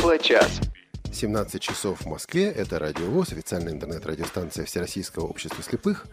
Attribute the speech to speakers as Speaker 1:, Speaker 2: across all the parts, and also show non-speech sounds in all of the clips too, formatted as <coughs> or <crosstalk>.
Speaker 1: Тифло-час.
Speaker 2: 17 часов в Москве. Это Радио ВОЗ, официальная интернет-радиостанция Всероссийского общества слепых.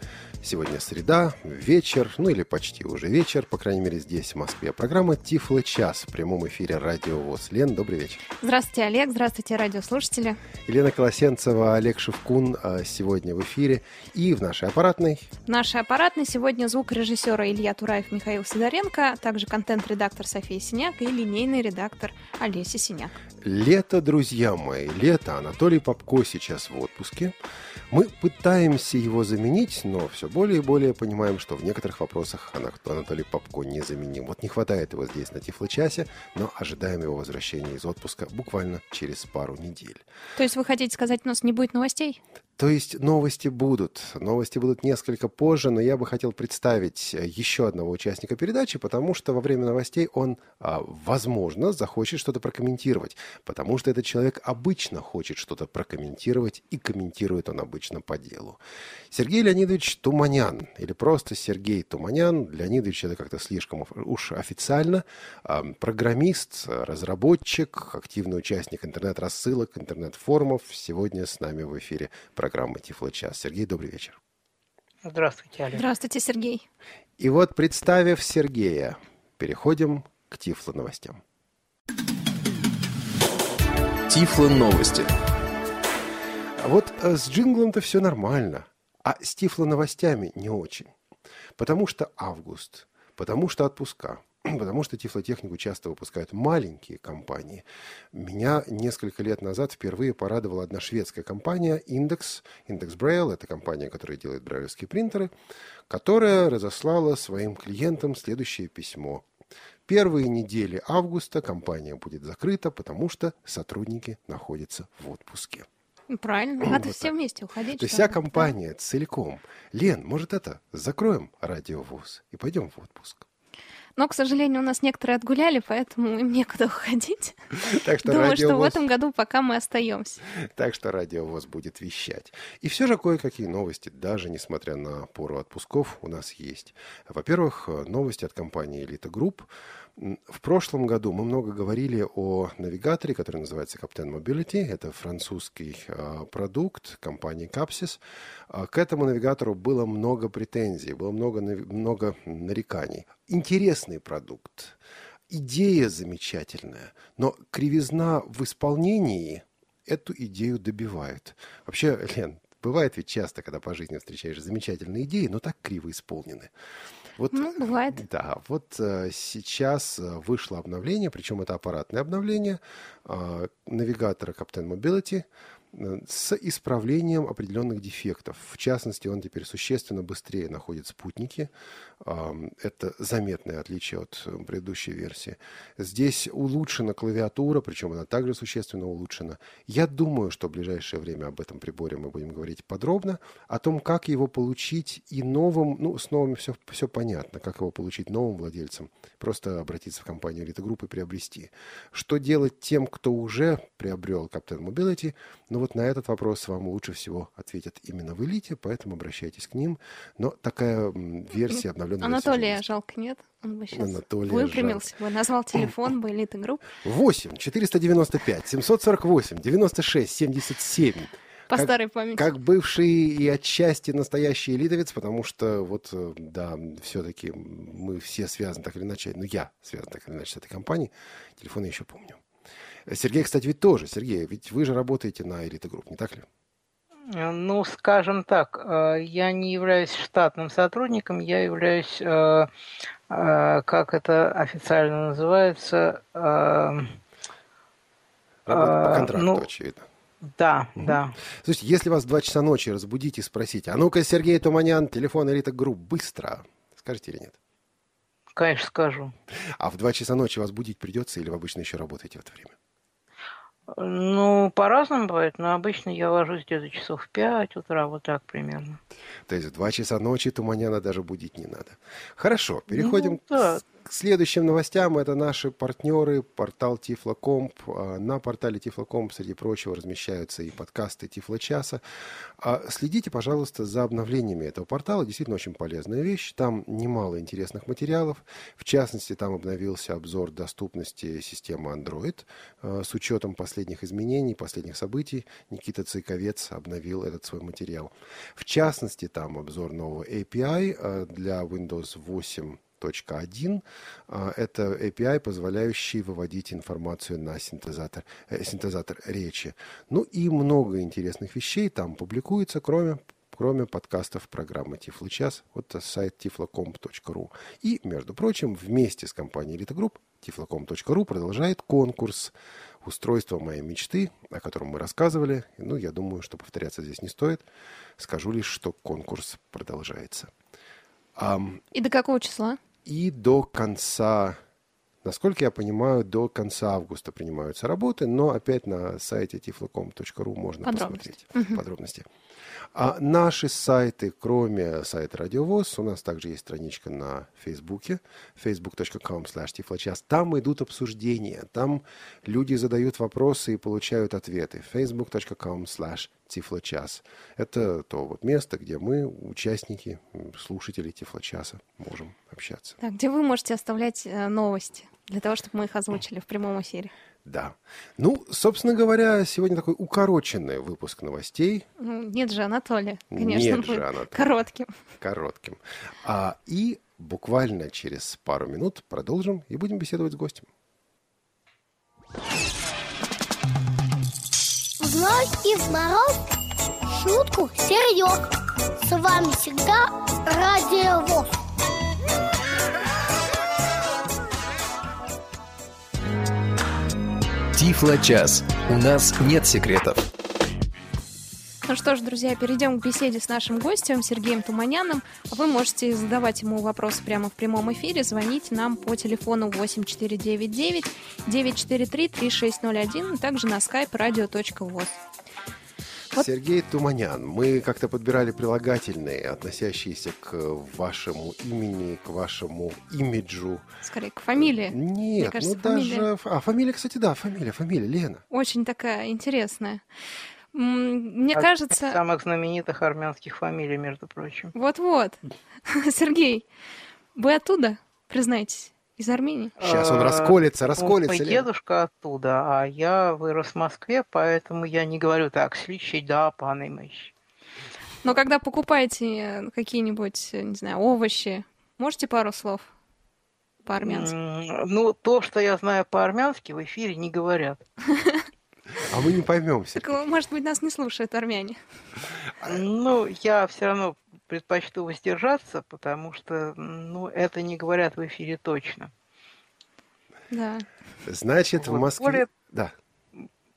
Speaker 2: Сегодня среда, вечер, ну или почти уже вечер, по крайней мере здесь, в Москве. Программа Тифло час в прямом эфире Радио ВОЗ. Лен, добрый вечер.
Speaker 3: Здравствуйте, Олег. Здравствуйте, радиослушатели.
Speaker 2: Елена Колосенцева, Олег Шевкун а, сегодня в эфире. И в нашей аппаратной...
Speaker 3: В нашей аппаратной сегодня звукорежиссеры Илья Тураев, Михаил Сидоренко, также контент-редактор София Синяк и линейный редактор Олеся Синяк.
Speaker 2: Лето, друзья мои, лето. Анатолий Попко сейчас в отпуске. Мы пытаемся его заменить, но все более и более понимаем, что в некоторых вопросах Анатолий Попко незаменим. Вот не хватает его здесь на Тифло-часе, но ожидаем его возвращения из отпуска буквально через пару недель.
Speaker 3: То есть вы хотите сказать, у нас не будет новостей?
Speaker 2: То есть новости будут. Новости будут несколько позже, но я бы хотел представить э, еще одного участника передачи, потому что во время новостей он, а, возможно, захочет что-то прокомментировать. Потому что этот человек обычно хочет что-то прокомментировать, и комментирует он обычно по делу. Сергей Леонидович Туманян, или просто Сергей Туманян, Леонидович это как-то слишком уж официально, а, программист, разработчик, активный участник интернет-рассылок, интернет-форумов, сегодня с нами в эфире программы Тифло-час. Сергей, добрый вечер.
Speaker 4: Здравствуйте, Олег.
Speaker 3: Здравствуйте, Сергей.
Speaker 2: И вот, представив Сергея, переходим к Тифло новостям.
Speaker 1: Тифло новости.
Speaker 2: А вот э, с джинглом-то все нормально, а с Тифло новостями не очень. Потому что август, потому что отпуска, <clears throat> потому что тифлотехнику часто выпускают маленькие компании. Меня несколько лет назад впервые порадовала одна шведская компания Index, Index Braille, это компания, которая делает брайлевские принтеры, которая разослала своим клиентам следующее письмо. Первые недели августа компания будет закрыта, потому что сотрудники находятся в отпуске.
Speaker 3: Правильно, надо вот все так. вместе уходить.
Speaker 2: То есть вся компания да. целиком. Лен, может это, закроем радиовоз и пойдем в отпуск?
Speaker 3: Но, к сожалению, у нас некоторые отгуляли, поэтому им некуда <laughs> уходить. <laughs>
Speaker 2: Так что
Speaker 3: Думаю,
Speaker 2: радиовоз...
Speaker 3: что в этом году пока мы остаемся.
Speaker 2: Так что радиовоз будет вещать. И все же кое-какие новости, даже несмотря на пору отпусков, у нас есть. Во-первых, новости от компании Elite Group. В прошлом году мы много говорили о навигаторе, который называется Captain Mobility. Это французский э, продукт компании Capsys. Э, к этому навигатору было много претензий, было много, много нареканий. Интересный продукт, идея замечательная, но кривизна в исполнении эту идею добивает. Вообще, <laughs> Лен, бывает ведь часто, когда по жизни встречаешь замечательные идеи, но так криво исполнены.
Speaker 3: Вот, ну, бывает.
Speaker 2: Да, вот э, сейчас э, вышло обновление, причем это аппаратное обновление э, навигатора Captain Mobility с исправлением определенных дефектов. В частности, он теперь существенно быстрее находит спутники. Это заметное отличие от э, предыдущей версии. Здесь улучшена клавиатура, причем она также существенно улучшена. Я думаю, что в ближайшее время об этом приборе мы будем говорить подробно. О том, как его получить и новым, ну, с новыми все, все понятно, как его получить новым владельцам. Просто обратиться в компанию Elite Group и приобрести. Что делать тем, кто уже приобрел Captain Mobility, ну вот на этот вопрос вам лучше всего ответят именно в элите, поэтому обращайтесь к ним. Но такая версия обновленная.
Speaker 3: Анатолия жалко нет? Он бы сейчас Анатолия выпрямился бы, назвал телефон бы Элита Групп.
Speaker 2: 8 495 748 96 77.
Speaker 3: По как, старой памяти.
Speaker 2: Как бывший и отчасти настоящий элитовец, потому что вот, э, да, все-таки мы все связаны так или иначе, ну я связан так или иначе с этой компанией, телефон я еще помню. Сергей, кстати, ведь тоже. Сергей, ведь вы же работаете на Элита Групп, не так ли?
Speaker 4: Ну, скажем так, э, я не являюсь штатным сотрудником, я являюсь, э, э, как это официально называется...
Speaker 2: Работа по контракту, ну, очевидно.
Speaker 4: Да, угу. да.
Speaker 2: Слушайте, если вас в 2 часа ночи разбудить и спросить, а ну-ка, Сергей Туманян, телефон Элита Групп, быстро, скажете или нет?
Speaker 4: Конечно, скажу.
Speaker 2: А в 2 часа ночи вас будить придется или вы обычно еще работаете в это время?
Speaker 4: Ну, по-разному бывает, но обычно я ложусь где-то часов в 5 утра, вот так примерно.
Speaker 2: То есть в 2 часа ночи Туманяна даже будить не надо. Хорошо, переходим ну, да. к следующим новостям. Это наши партнеры, портал Тифлокомп. А, на портале Тифлокомп, среди прочего, размещаются и подкасты Тифлочаса. А, следите, пожалуйста, за обновлениями этого портала. Действительно очень полезная вещь. Там немало интересных материалов. В частности, там обновился обзор доступности системы Android а, с учетом последних изменений, последних событий. Никита Цейковец обновил этот свой материал. В частности, там обзор нового API для Windows 8 1. А, это API, позволяющий выводить информацию на синтезатор, э, синтезатор речи. Ну и много интересных вещей там публикуется, кроме кроме подкастов программы Тифлочас, вот сайт tiflocomp.ru. И, между прочим, вместе с компанией Elite Group tiflocomp.ru продолжает конкурс устройства моей мечты, о котором мы рассказывали. Ну, я думаю, что повторяться здесь не стоит. Скажу лишь, что конкурс продолжается.
Speaker 3: И до какого числа?
Speaker 2: И до конца, насколько я понимаю, до конца августа принимаются работы, но опять на сайте tiflocom.ru можно
Speaker 3: подробности.
Speaker 2: посмотреть угу. подробности. А наши сайты, кроме сайта Радиовоз, у нас также есть страничка на Фейсбуке, facebook.com slash Там идут обсуждения, там люди задают вопросы и получают ответы. facebook.com slash Тифлочас. Это то вот место, где мы, участники, слушатели Тифлочаса, можем общаться.
Speaker 3: Так, где вы можете оставлять э, новости для того, чтобы мы их озвучили в прямом эфире?
Speaker 2: Да. Ну, собственно говоря, сегодня такой укороченный выпуск новостей.
Speaker 3: Ну, нет же, Анатолий, конечно,
Speaker 2: нет же, Анатолий.
Speaker 3: коротким.
Speaker 2: Коротким. А, и буквально через пару минут продолжим и будем беседовать с гостем.
Speaker 5: В ночь и в мороз шутку серьез. С вами всегда Радио ВОЗ.
Speaker 1: Тифло-час. У нас нет секретов.
Speaker 3: Ну что ж, друзья, перейдем к беседе с нашим гостем Сергеем Туманяном. Вы можете задавать ему вопросы прямо в прямом эфире, звонить нам по телефону 8499 943 3601, а также на skype radio.voz.
Speaker 2: Вот. Сергей Туманян. Мы как-то подбирали прилагательные, относящиеся к вашему имени, к вашему имиджу.
Speaker 3: Скорее, к фамилии.
Speaker 2: Нет,
Speaker 3: Мне кажется,
Speaker 2: ну
Speaker 3: фамилия...
Speaker 2: даже... А, фамилия, кстати, да, фамилия, фамилия, Лена.
Speaker 3: Очень такая интересная. Мне
Speaker 4: Одна
Speaker 3: кажется...
Speaker 4: из самых знаменитых армянских фамилий, между прочим.
Speaker 3: Вот-вот. <laughs> Сергей, вы оттуда, признайтесь? Из Армении?
Speaker 2: Сейчас он расколется, расколется.
Speaker 4: Мой дедушка оттуда, а я вырос в Москве, поэтому я не говорю так, сличай, да, пан Имыч.
Speaker 3: Но когда покупаете какие-нибудь, не знаю, овощи, можете пару слов по-армянски?
Speaker 4: Ну, то, что я знаю по-армянски, в эфире не говорят. <laughs>
Speaker 2: А мы не поймем все.
Speaker 3: Может быть, нас не слушают армяне.
Speaker 4: Ну, я все равно предпочту воздержаться, потому что, ну, это не говорят в эфире точно.
Speaker 3: Да.
Speaker 2: Значит, вот. в Москве...
Speaker 4: Более,
Speaker 2: да.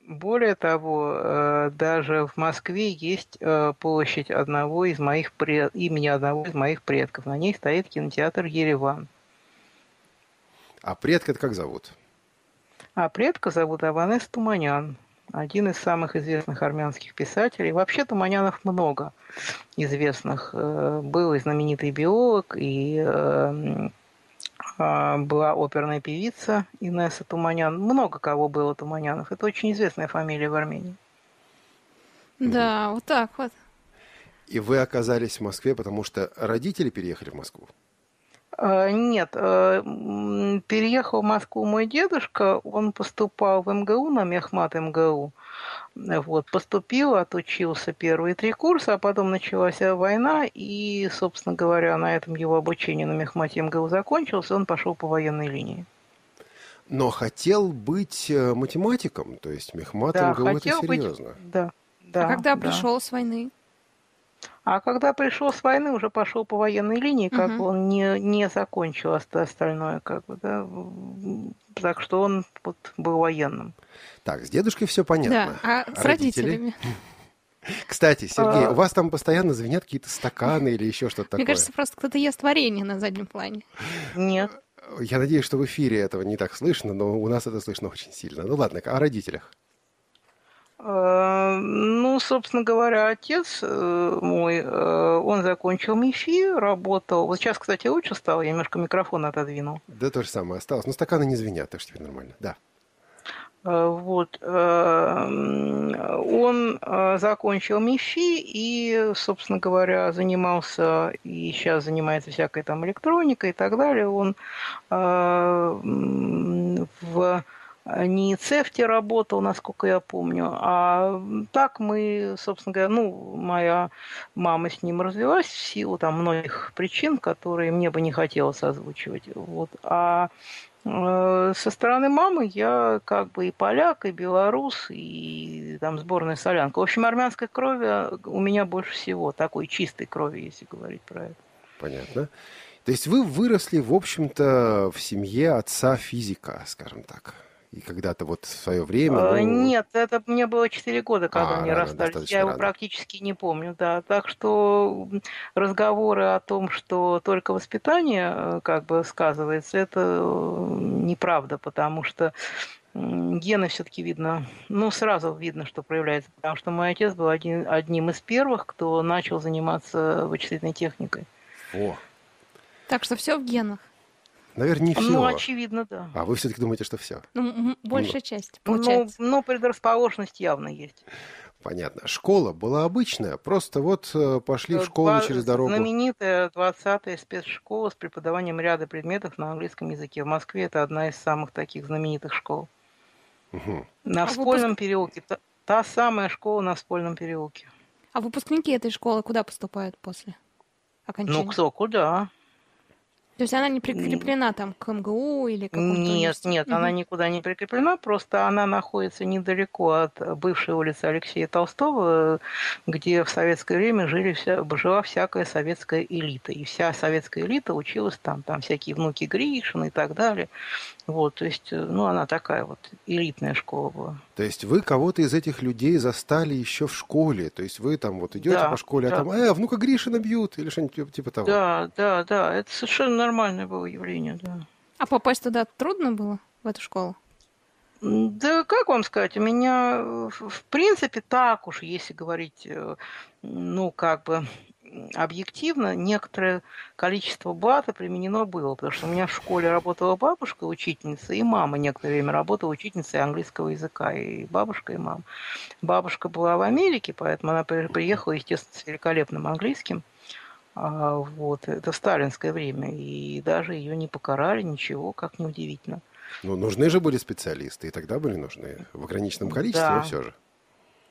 Speaker 4: более того, э, даже в Москве есть э, площадь одного из моих пред... имени одного из моих предков. На ней стоит кинотеатр Ереван.
Speaker 2: А предка как зовут?
Speaker 4: А предка зовут Аванес Туманян один из самых известных армянских писателей. Вообще Туманянов много известных. Э, был и знаменитый биолог, и э, а, была оперная певица Инесса Туманян. Много кого было Туманянов. Это очень известная фамилия в Армении.
Speaker 3: Да, вот так вот.
Speaker 2: И вы оказались в Москве, потому что родители переехали в Москву?
Speaker 4: Э, нет, э, переехал в Москву мой дедушка, он поступал в МГУ на Мехмат МГУ. Вот, поступил, отучился первые три курса, а потом началась война, и, собственно говоря, на этом его обучение на Мехмате МГУ закончилось, он пошел по военной линии.
Speaker 2: Но хотел быть э, математиком, то есть Мехмат да, МГУ это серьезно.
Speaker 4: Быть, да, да.
Speaker 3: А когда
Speaker 4: да.
Speaker 3: пришел с войны?
Speaker 4: А когда пришел с войны, уже пошел по военной линии, как угу. он не, не закончил остальное, как бы, да. Так что он вот, был военным.
Speaker 2: Так, с дедушкой все понятно.
Speaker 3: Да, а с родителями? <laughs>
Speaker 2: Кстати, Сергей, а... у вас там постоянно звенят какие-то стаканы или еще что-то такое.
Speaker 3: Мне кажется, просто кто-то ест варенье на заднем плане.
Speaker 4: Нет.
Speaker 2: Я надеюсь, что в эфире этого не так слышно, но у нас это слышно очень сильно. Ну ладно, о родителях.
Speaker 4: Э, ну, собственно говоря, отец э, мой, э, он закончил МИФИ, работал. Вот сейчас, кстати, лучше стало, я немножко микрофон отодвинул.
Speaker 2: Да, то же самое осталось. Но стаканы не звенят, так что теперь нормально. Да.
Speaker 4: Вот. Он закончил МИФИ и, собственно говоря, занимался и сейчас занимается всякой там электроникой и так далее. Он в не ЦЕФТе работал, насколько я помню, а так мы, собственно говоря, ну, моя мама с ним развелась в силу там многих причин, которые мне бы не хотелось озвучивать. Вот. А э, со стороны мамы я как бы и поляк, и белорус, и там сборная солянка. В общем, армянской крови у меня больше всего, такой чистой крови, если говорить про это.
Speaker 2: Понятно. То есть вы выросли, в общем-то, в семье отца физика, скажем так и когда-то вот в свое время?
Speaker 4: Э, ну... Нет, это мне было 4 года, когда а, они расстались. Я его рано. практически не помню, да. Так что разговоры о том, что только воспитание э, как бы сказывается, это э, неправда, потому что гены все-таки видно, ну, сразу видно, что проявляется, потому что мой отец был один, одним из первых, кто начал заниматься вычислительной техникой.
Speaker 2: О.
Speaker 3: Так что все в генах.
Speaker 2: Наверное, не все.
Speaker 4: Ну, очевидно, да.
Speaker 2: А вы все-таки думаете, что все?
Speaker 3: Ну, большая ну, часть, ну, получается.
Speaker 4: Ну, ну, предрасположенность явно есть.
Speaker 2: Понятно. Школа была обычная, просто вот э, пошли в школу Два, через дорогу.
Speaker 4: Знаменитая 20-я спецшкола с преподаванием ряда предметов на английском языке. В Москве это одна из самых таких знаменитых школ. Угу. На а Вспольном выпуск... переулке. Та, та самая школа на Вспольном переулке.
Speaker 3: А выпускники этой школы куда поступают после окончания?
Speaker 4: Ну, кто куда.
Speaker 3: То есть она не прикреплена там к МГУ или к какому-то
Speaker 4: Нет, нет, угу. она никуда не прикреплена, просто она находится недалеко от бывшей улицы Алексея Толстого, где в советское время жили вся, жила всякая советская элита. И вся советская элита училась там, там всякие внуки Гришин и так далее. Вот, то есть, ну, она такая вот элитная школа была.
Speaker 2: То есть вы кого-то из этих людей застали еще в школе? То есть вы там вот идете да, по школе, а да. а там, э, внука Гришина бьют или что-нибудь типа того?
Speaker 4: Да, да, да, это совершенно нормальное было явление, да.
Speaker 3: А попасть туда трудно было, в эту школу?
Speaker 4: Да, как вам сказать, у меня, в принципе, так уж, если говорить, э, ну, как бы, объективно некоторое количество бата применено было, потому что у меня в школе работала бабушка, учительница, и мама некоторое время работала учительницей английского языка, и бабушка, и мама. Бабушка была в Америке, поэтому она приехала, естественно, с великолепным английским. А, вот, это в сталинское время, и даже ее не покарали, ничего, как неудивительно.
Speaker 2: Ну, нужны же были специалисты, и тогда были нужны в ограниченном количестве, да. все же.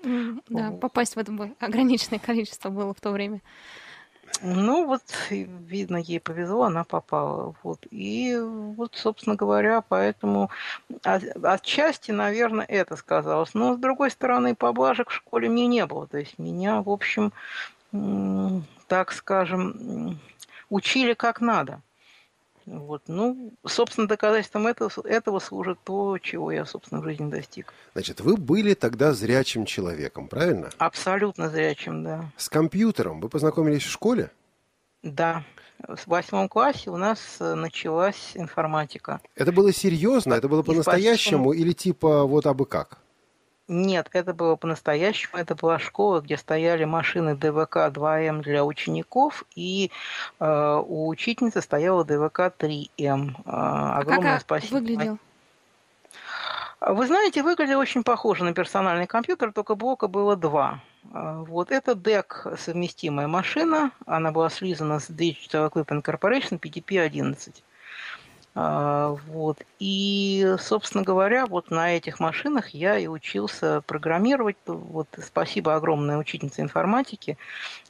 Speaker 3: Да, попасть в это ограниченное количество было в то время.
Speaker 4: Ну, вот, видно, ей повезло, она попала. Вот. И вот, собственно говоря, поэтому от, отчасти, наверное, это сказалось. Но, с другой стороны, поблажек в школе мне не было. То есть меня, в общем, так скажем, учили как надо. Вот. Ну, собственно, доказательством этого, этого служит то, чего я, собственно, в жизни достиг.
Speaker 2: Значит, вы были тогда зрячим человеком, правильно?
Speaker 4: Абсолютно зрячим, да.
Speaker 2: С компьютером вы познакомились в школе?
Speaker 4: Да. В восьмом классе у нас э, началась информатика.
Speaker 2: Это было серьезно? Это было по-настоящему или типа вот абы как?
Speaker 4: Нет, это было по-настоящему. Это была школа, где стояли машины ДВК 2М для учеников, и э, у учительницы стояла ДВК 3М. Э, огромное
Speaker 3: а как
Speaker 4: спасибо.
Speaker 3: выглядел?
Speaker 4: Вы знаете, выглядел очень похоже на персональный компьютер, только блока было два. Э, вот это DEC совместимая машина, она была слизана с Digital Equipment Corporation PDP-11. А, вот. И, собственно говоря, вот на этих машинах я и учился программировать. Вот спасибо огромной учительнице информатики.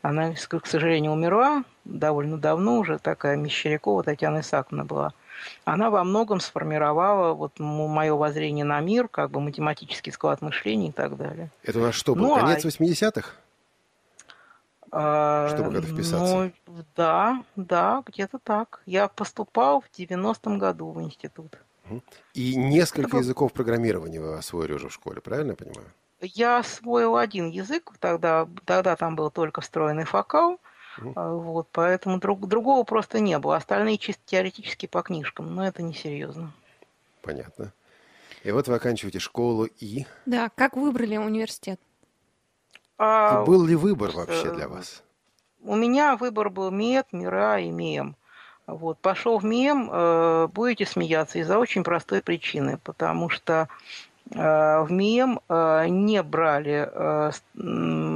Speaker 4: Она, к сожалению, умерла довольно давно уже, такая Мещерякова Татьяна Исаковна была. Она во многом сформировала вот мое воззрение на мир, как бы математический склад мышления и так далее.
Speaker 2: Это у нас что, был ну, конец а... 80-х?
Speaker 4: А,
Speaker 2: Чтобы как-то вписаться?
Speaker 4: Ну, да, да, где-то так. Я поступал в 90-м году в институт.
Speaker 2: И несколько Это... языков программирования вы освоили уже в школе, правильно я понимаю?
Speaker 4: Я освоил один язык, тогда, тогда там был только встроенный фокал, угу. вот, поэтому друг, другого просто не было. Остальные чисто теоретически по книжкам, но это несерьезно.
Speaker 2: Понятно. И вот вы оканчиваете школу и...
Speaker 3: Да, как выбрали университет?
Speaker 2: А, был ли выбор вообще для вас?
Speaker 4: У меня выбор был МЕД, МИРА и МЕМ. Вот, пошел в МЕМ, э, будете смеяться, из-за очень простой причины, потому что э, в э, не брали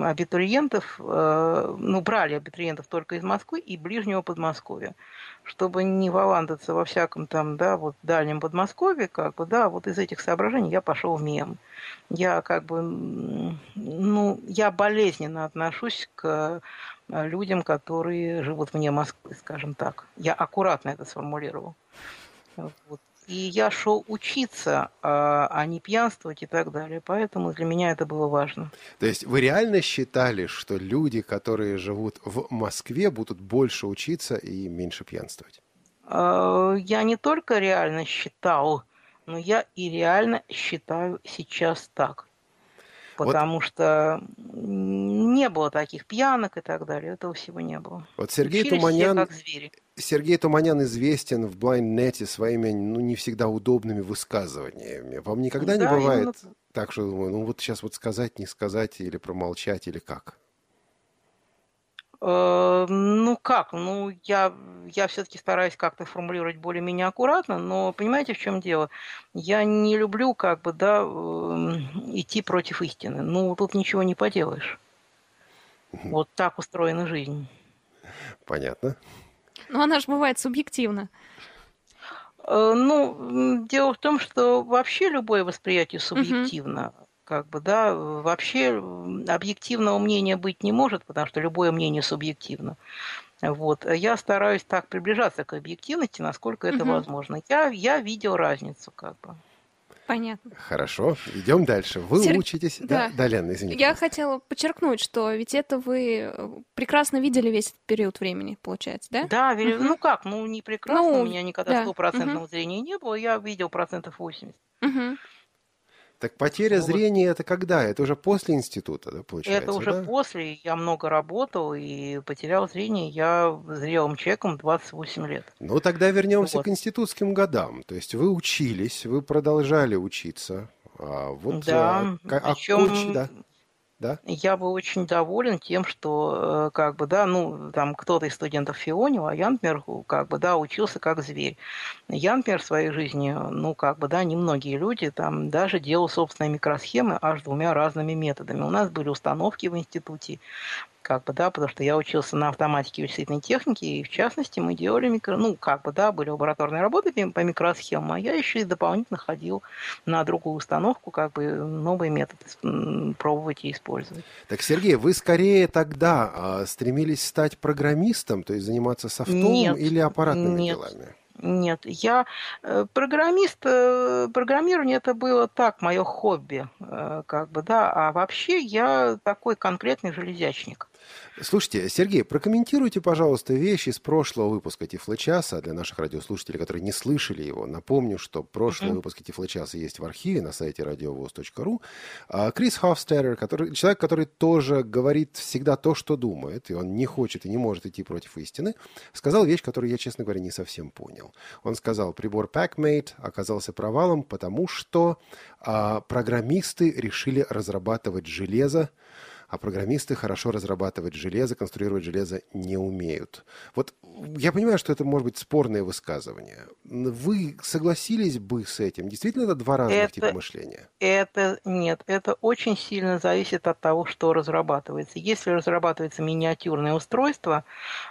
Speaker 4: абитуриентов, ну, брали абитуриентов только из Москвы и ближнего Подмосковья. Чтобы не валандаться во всяком там, да, вот дальнем Подмосковье, как бы, да, вот из этих соображений я пошел МИЭМ. Я как бы, ну, я болезненно отношусь к Э, людям, которые живут вне Москвы, скажем так. Я аккуратно это сформулировал. Вот. И я шел учиться, а, а не пьянствовать и так далее. Поэтому для меня это было важно.
Speaker 2: То есть вы реально считали, что люди, которые живут в Москве, будут больше учиться и меньше пьянствовать?
Speaker 4: Э, я не только реально считал, но я и реально считаю сейчас так потому вот. что не было таких пьянок и так далее. Этого всего не было.
Speaker 2: Вот Сергей Учились Туманян. Сергей Туманян известен в BlindNet своими ну, не всегда удобными высказываниями. Вам никогда да, не бывает именно... так, что ну вот сейчас вот сказать, не сказать или промолчать, или как?
Speaker 4: Э, ну как, ну я, я все-таки стараюсь как-то формулировать более-менее аккуратно, но понимаете, в чем дело? Я не люблю как бы, да, эм, идти против истины. Ну, тут ничего не поделаешь. Вот так устроена жизнь.
Speaker 2: Понятно.
Speaker 3: Но она же бывает субъективна.
Speaker 4: Э, ну, дело в том, что вообще любое восприятие субъективно. Как бы, да, вообще объективного мнения быть не может, потому что любое мнение субъективно. Вот. Я стараюсь так приближаться к объективности, насколько это угу. возможно. Я, я видел разницу, как бы.
Speaker 3: Понятно.
Speaker 2: Хорошо, идем дальше. Вы Сер... учитесь... Да, да, да Лена, извините.
Speaker 3: Я хотела подчеркнуть, что ведь это вы э, прекрасно видели весь этот период времени, получается, да?
Speaker 4: Да, угу. ну как, ну не прекрасно, ну, у меня никогда стопроцентного да. угу. зрения не было, я видел процентов 80. Угу.
Speaker 2: Так потеря ну, зрения это когда? Это уже после института, да, получается?
Speaker 4: Это уже
Speaker 2: да?
Speaker 4: после. Я много работал и потерял зрение. Я зрелым человеком 28 лет.
Speaker 2: Ну тогда вернемся вот. к институтским годам. То есть вы учились, вы продолжали учиться. А вот,
Speaker 4: да,
Speaker 2: а, причем, а, да
Speaker 4: да? Я был очень доволен тем, что, э, как бы, да, ну, там кто-то из студентов фионил, а я, например, как бы, да, учился как зверь. Я, например, в своей жизни, ну, как бы, да, немногие люди там даже делал собственные микросхемы аж двумя разными методами. У нас были установки в институте, как бы, да, потому что я учился на автоматике и вычислительной технике, и в частности мы делали микро, ну, как бы, да, были лабораторные работы по микросхемам, а я еще и дополнительно ходил на другую установку, как бы новые методы пробовать и использовать.
Speaker 2: Так, Сергей, вы скорее тогда а, стремились стать программистом, то есть заниматься софтом
Speaker 4: нет,
Speaker 2: или аппаратными
Speaker 4: нет.
Speaker 2: делами?
Speaker 4: Нет, я э, программист, э, программирование это было так, мое хобби, э, как бы, да, а вообще я такой конкретный железячник.
Speaker 2: Слушайте, Сергей, прокомментируйте, пожалуйста, вещи из прошлого выпуска Тифлочаса для наших радиослушателей, которые не слышали его. Напомню, что прошлые uh-huh. выпуски Тифлочаса есть в архиве на сайте радиовоз.ру. А Крис Хофстедер, который, человек, который тоже говорит всегда то, что думает, и он не хочет и не может идти против истины, сказал вещь, которую я, честно говоря, не совсем понял. Он сказал, прибор PackMate оказался провалом, потому что а, программисты решили разрабатывать железо, а программисты хорошо разрабатывать железо, конструировать железо не умеют. Вот я понимаю, что это может быть спорное высказывание. Вы согласились бы с этим? Действительно, это два разных это, типа мышления?
Speaker 4: Это нет. Это очень сильно зависит от того, что разрабатывается. Если разрабатывается миниатюрное устройство,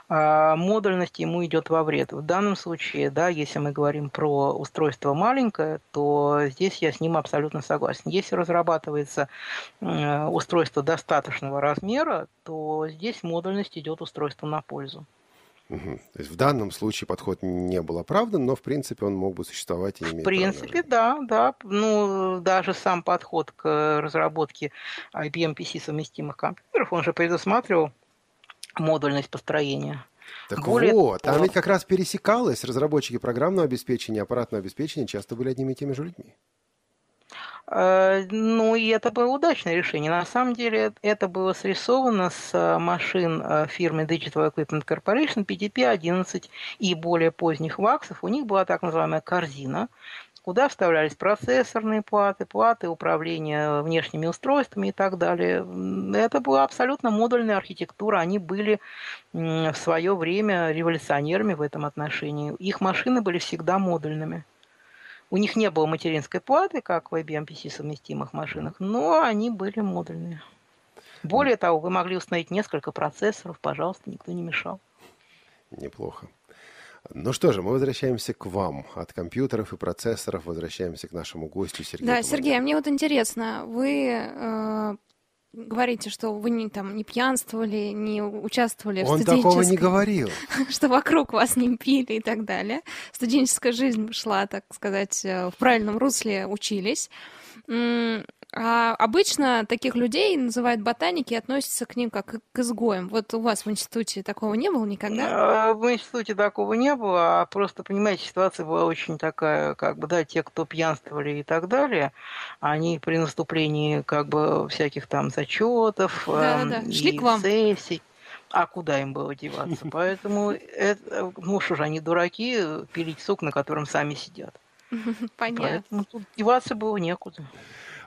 Speaker 4: а, модульность ему идет во вред. В данном случае, да, если мы говорим про устройство маленькое, то здесь я с ним абсолютно согласен. Если разрабатывается устройство достаточно достаточного размера, то здесь модульность идет устройству на пользу.
Speaker 2: Угу. То есть в данном случае подход не был оправдан, но в принципе он мог бы существовать и
Speaker 4: иметь В принципе, да, да. Ну, даже сам подход к разработке IBM PC совместимых компьютеров, он же предусматривал модульность построения.
Speaker 2: Так Более вот, там ведь как раз пересекалось. Разработчики программного обеспечения, аппаратного обеспечения часто были одними и теми же людьми.
Speaker 4: Э, ну, и это было удачное решение. На самом деле, это было срисовано с машин э, фирмы Digital Equipment Corporation PDP-11 и более поздних ваксов. У них была так называемая корзина, куда вставлялись процессорные платы, платы управления внешними устройствами и так далее. Это была абсолютно модульная архитектура. Они были в свое время революционерами в этом отношении. Их машины были всегда модульными. У них не было материнской платы, как в IBM PC совместимых машинах, но они были модульные. Более того, вы могли установить несколько процессоров, пожалуйста, никто не мешал.
Speaker 2: Неплохо. Ну что же, мы возвращаемся к вам. От компьютеров и процессоров возвращаемся к нашему гостю Сергею.
Speaker 3: Да, Сергей, а мне вот интересно, вы э, говорите, что вы не, там, не пьянствовали, не участвовали
Speaker 2: Он
Speaker 3: в студенческой...
Speaker 2: такого не говорил. <laughs>
Speaker 3: что вокруг вас не пили и так далее. Студенческая жизнь шла, так сказать, э, в правильном русле, учились. А обычно таких людей называют ботаники и относятся к ним как к изгоям. Вот у вас в институте такого не было никогда?
Speaker 4: А, в институте такого не было, а просто, понимаете, ситуация была очень такая, как бы, да, те, кто пьянствовали и так далее, они при наступлении, как бы, всяких там зачетов
Speaker 3: да, да, да. Шли к вам.
Speaker 4: сессий, а куда им было деваться? Поэтому, это, ну что же, они дураки, пилить сок, на котором сами сидят. <laughs>
Speaker 3: Понятно.
Speaker 4: Поэтому тут деваться было некуда.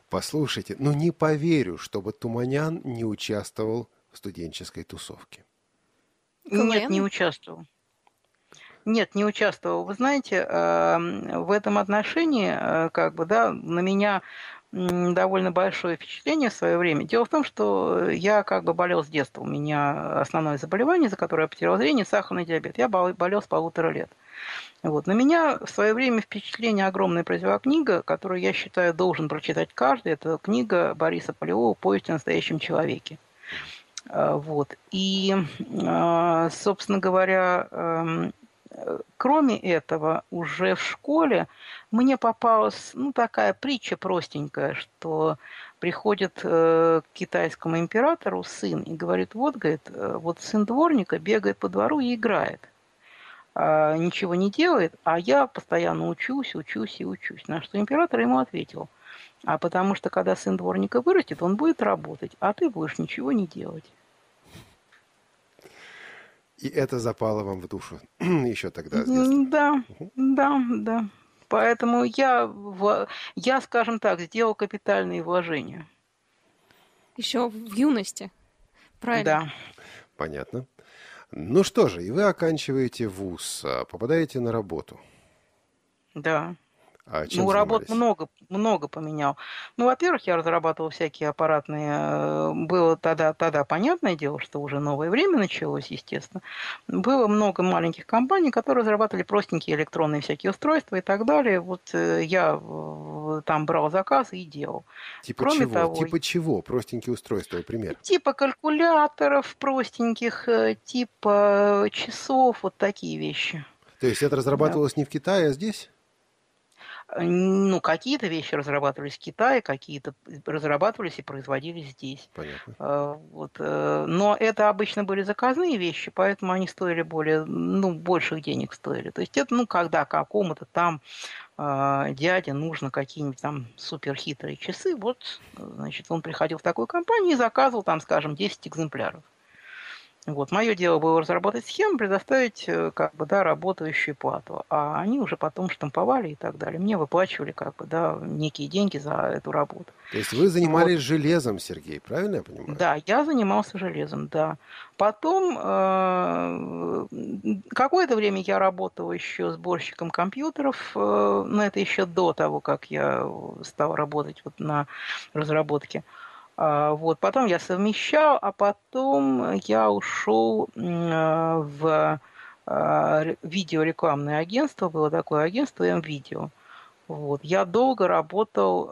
Speaker 2: Послушайте, ну не поверю, чтобы Туманян не участвовал в студенческой тусовке.
Speaker 4: Нет, не участвовал. Нет, не участвовал. Вы знаете, эм, в этом отношении, э, как бы, да, на меня довольно большое впечатление в свое время. Дело в том, что я как бы болел с детства. У меня основное заболевание, за которое я потерял зрение, сахарный диабет. Я болел с полутора лет. Вот. На меня в свое время впечатление огромное произвела книга, которую я считаю должен прочитать каждый. Это книга Бориса Полевого «Повесть о настоящем человеке». А, вот. И, а, собственно говоря, эм, кроме этого, уже в школе мне попалась ну, такая притча простенькая, что приходит э, к китайскому императору сын и говорит, вот, говорит, э, вот сын дворника бегает по двору и играет. А, ничего не делает, а я постоянно учусь, учусь и учусь. На что император ему ответил, а потому что когда сын дворника вырастет, он будет работать, а ты будешь ничего не делать.
Speaker 2: И это запало вам в душу <clears throat> еще тогда?
Speaker 4: Да, угу. да, да. Поэтому я, я, скажем так, сделал капитальные вложения.
Speaker 3: Еще в юности. Правильно?
Speaker 4: Да.
Speaker 2: Понятно. Ну что же, и вы оканчиваете вуз, а попадаете на работу.
Speaker 4: Да.
Speaker 2: А чем
Speaker 4: ну, работ много, много поменял. Ну, во-первых, я разрабатывал всякие аппаратные... Э, было тогда, тогда понятное дело, что уже новое время началось, естественно. Было много маленьких компаний, которые разрабатывали простенькие электронные всякие устройства и так далее. Вот э, я там брал заказ и делал.
Speaker 2: Типа Кроме чего? Того, типа чего? Простенькие устройства, например?
Speaker 4: Типа калькуляторов простеньких, э, типа часов, вот такие вещи.
Speaker 2: То есть это разрабатывалось да. не в Китае, а здесь?
Speaker 4: Ну, какие-то вещи разрабатывались в Китае, какие-то разрабатывались и производились здесь.
Speaker 2: Понятно.
Speaker 4: А, вот, э, но это обычно были заказные вещи, поэтому они стоили более, ну, больших денег стоили. То есть это, ну, когда какому-то там э, дяде нужно какие-нибудь там суперхитрые часы, вот, значит, он приходил в такую компанию и заказывал там, скажем, 10 экземпляров. Вот. Мое дело было разработать схему, предоставить э, как бы, да, работающую плату. А они уже потом штамповали и так далее. Мне выплачивали как бы, да, некие деньги за эту работу.
Speaker 2: То есть вы занимались вот. железом, Сергей, правильно я понимаю?
Speaker 4: Да, я занимался железом, да. Потом э, какое-то время я работал еще сборщиком компьютеров, э, но это еще до того, как я стал работать вот на разработке. А, вот, потом я совмещал, а потом я ушел в а, видеорекламное агентство, было такое агентство М-Видео. Вот. Я долго работал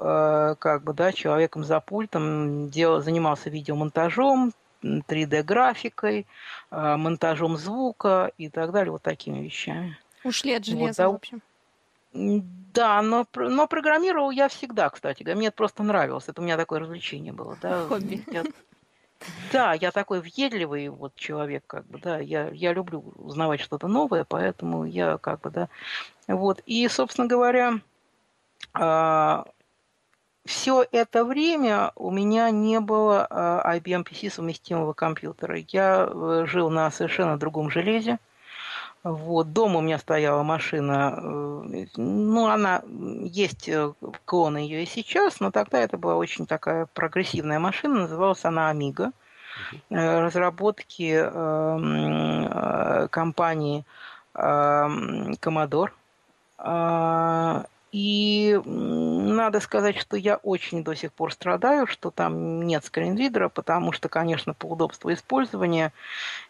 Speaker 4: как бы, да, человеком за пультом, делал, занимался видеомонтажом, 3D-графикой, э, монтажом звука и так далее, вот такими вещами.
Speaker 3: Ушли от железа, вот, в общем.
Speaker 4: Да, но, но программировал я всегда, кстати. Мне это просто нравилось. Это у меня такое развлечение было. Да?
Speaker 3: Хобби.
Speaker 4: Я, да, я такой въедливый вот человек, как бы, да. Я, я люблю узнавать что-то новое, поэтому я как бы, да. Вот. И, собственно говоря, а, все это время у меня не было а, IBM PC совместимого компьютера. Я э, жил на совершенно другом железе. Вот, дома у меня стояла машина, э, ну, она, есть э, клоны ее и сейчас, но тогда это была очень такая прогрессивная машина, называлась она Amiga. Э, разработки эм, компании эм, Commodore. А, и надо сказать, что я очень до сих пор страдаю, что там нет скринридера, потому что, конечно, по удобству использования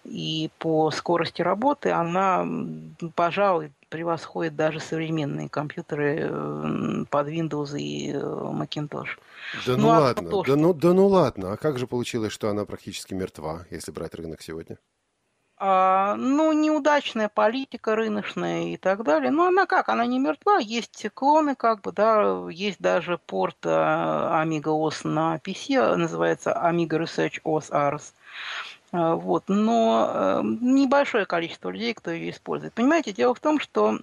Speaker 4: и по скорости работы она, пожалуй, превосходит даже современные компьютеры под Windows и э, Macintosh.
Speaker 2: Да ну, ну а ладно, то, да, ну, да ну ладно. А как же получилось, что она практически мертва, если брать рынок сегодня?
Speaker 4: А, ну, неудачная политика рыночная и так далее. Но она как? Она не мертва. Есть клоны, как бы, да, есть даже порт а, Amiga OS на PC, называется Amiga Research OS ARS. А, вот. Но э, небольшое количество людей, кто ее использует. Понимаете, дело в том, что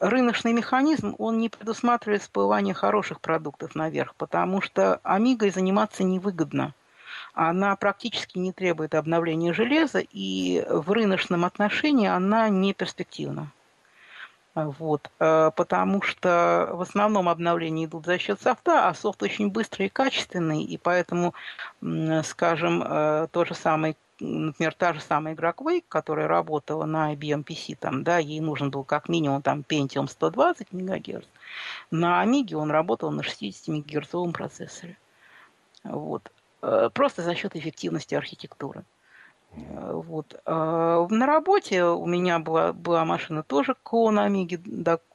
Speaker 4: рыночный механизм, он не предусматривает всплывание хороших продуктов наверх, потому что Амигой заниматься невыгодно она практически не требует обновления железа, и в рыночном отношении она не перспективна. Вот, э, потому что в основном обновления идут за счет софта, а софт очень быстрый и качественный, и поэтому, скажем, э, то же самое, например, та же самая игра Quake, которая работала на IBM PC, там, да, ей нужен был как минимум там Pentium 120 МГц, на Amiga он работал на 60 МГц процессоре. Вот. Э, просто за счет эффективности архитектуры. Э, вот. А на работе у меня была, была машина тоже клон Амиги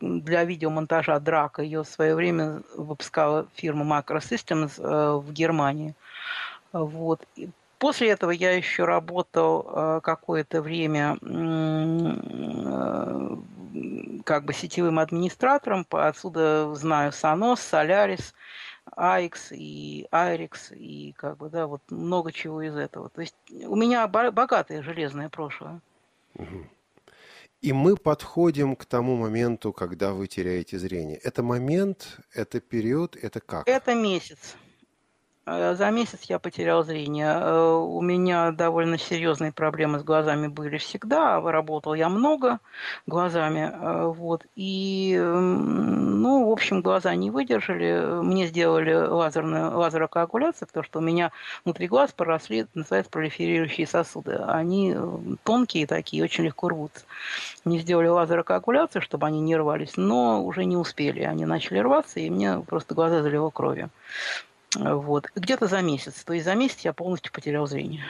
Speaker 4: для видеомонтажа Драка. Ее в свое время выпускала фирма Macro Systems э, в Германии. Вот. И после этого я еще работал какое-то время как бы сетевым администратором. Отсюда знаю Sonos, Solaris – AX и ARIX и как бы, да, вот много чего из этого. То есть у меня богатое железное прошлое.
Speaker 2: И мы подходим к тому моменту, когда вы теряете зрение. Это момент, это период, это как?
Speaker 4: Это месяц. Э, за месяц я потерял зрение. Э, у меня довольно серьезные проблемы с глазами были всегда. Работал я много глазами. Э, вот. И, ну, в общем, глаза не выдержали. Мне сделали лазерную, лазерокоагуляцию, потому что у меня внутри глаз поросли, называется, пролиферирующие сосуды. Они тонкие такие, очень легко рвутся. Мне сделали лазерокоагуляцию, чтобы они не рвались, но уже не успели. Они начали рваться, и мне просто глаза залило кровью. Вот. Где-то за месяц. То есть за месяц я полностью потерял зрение.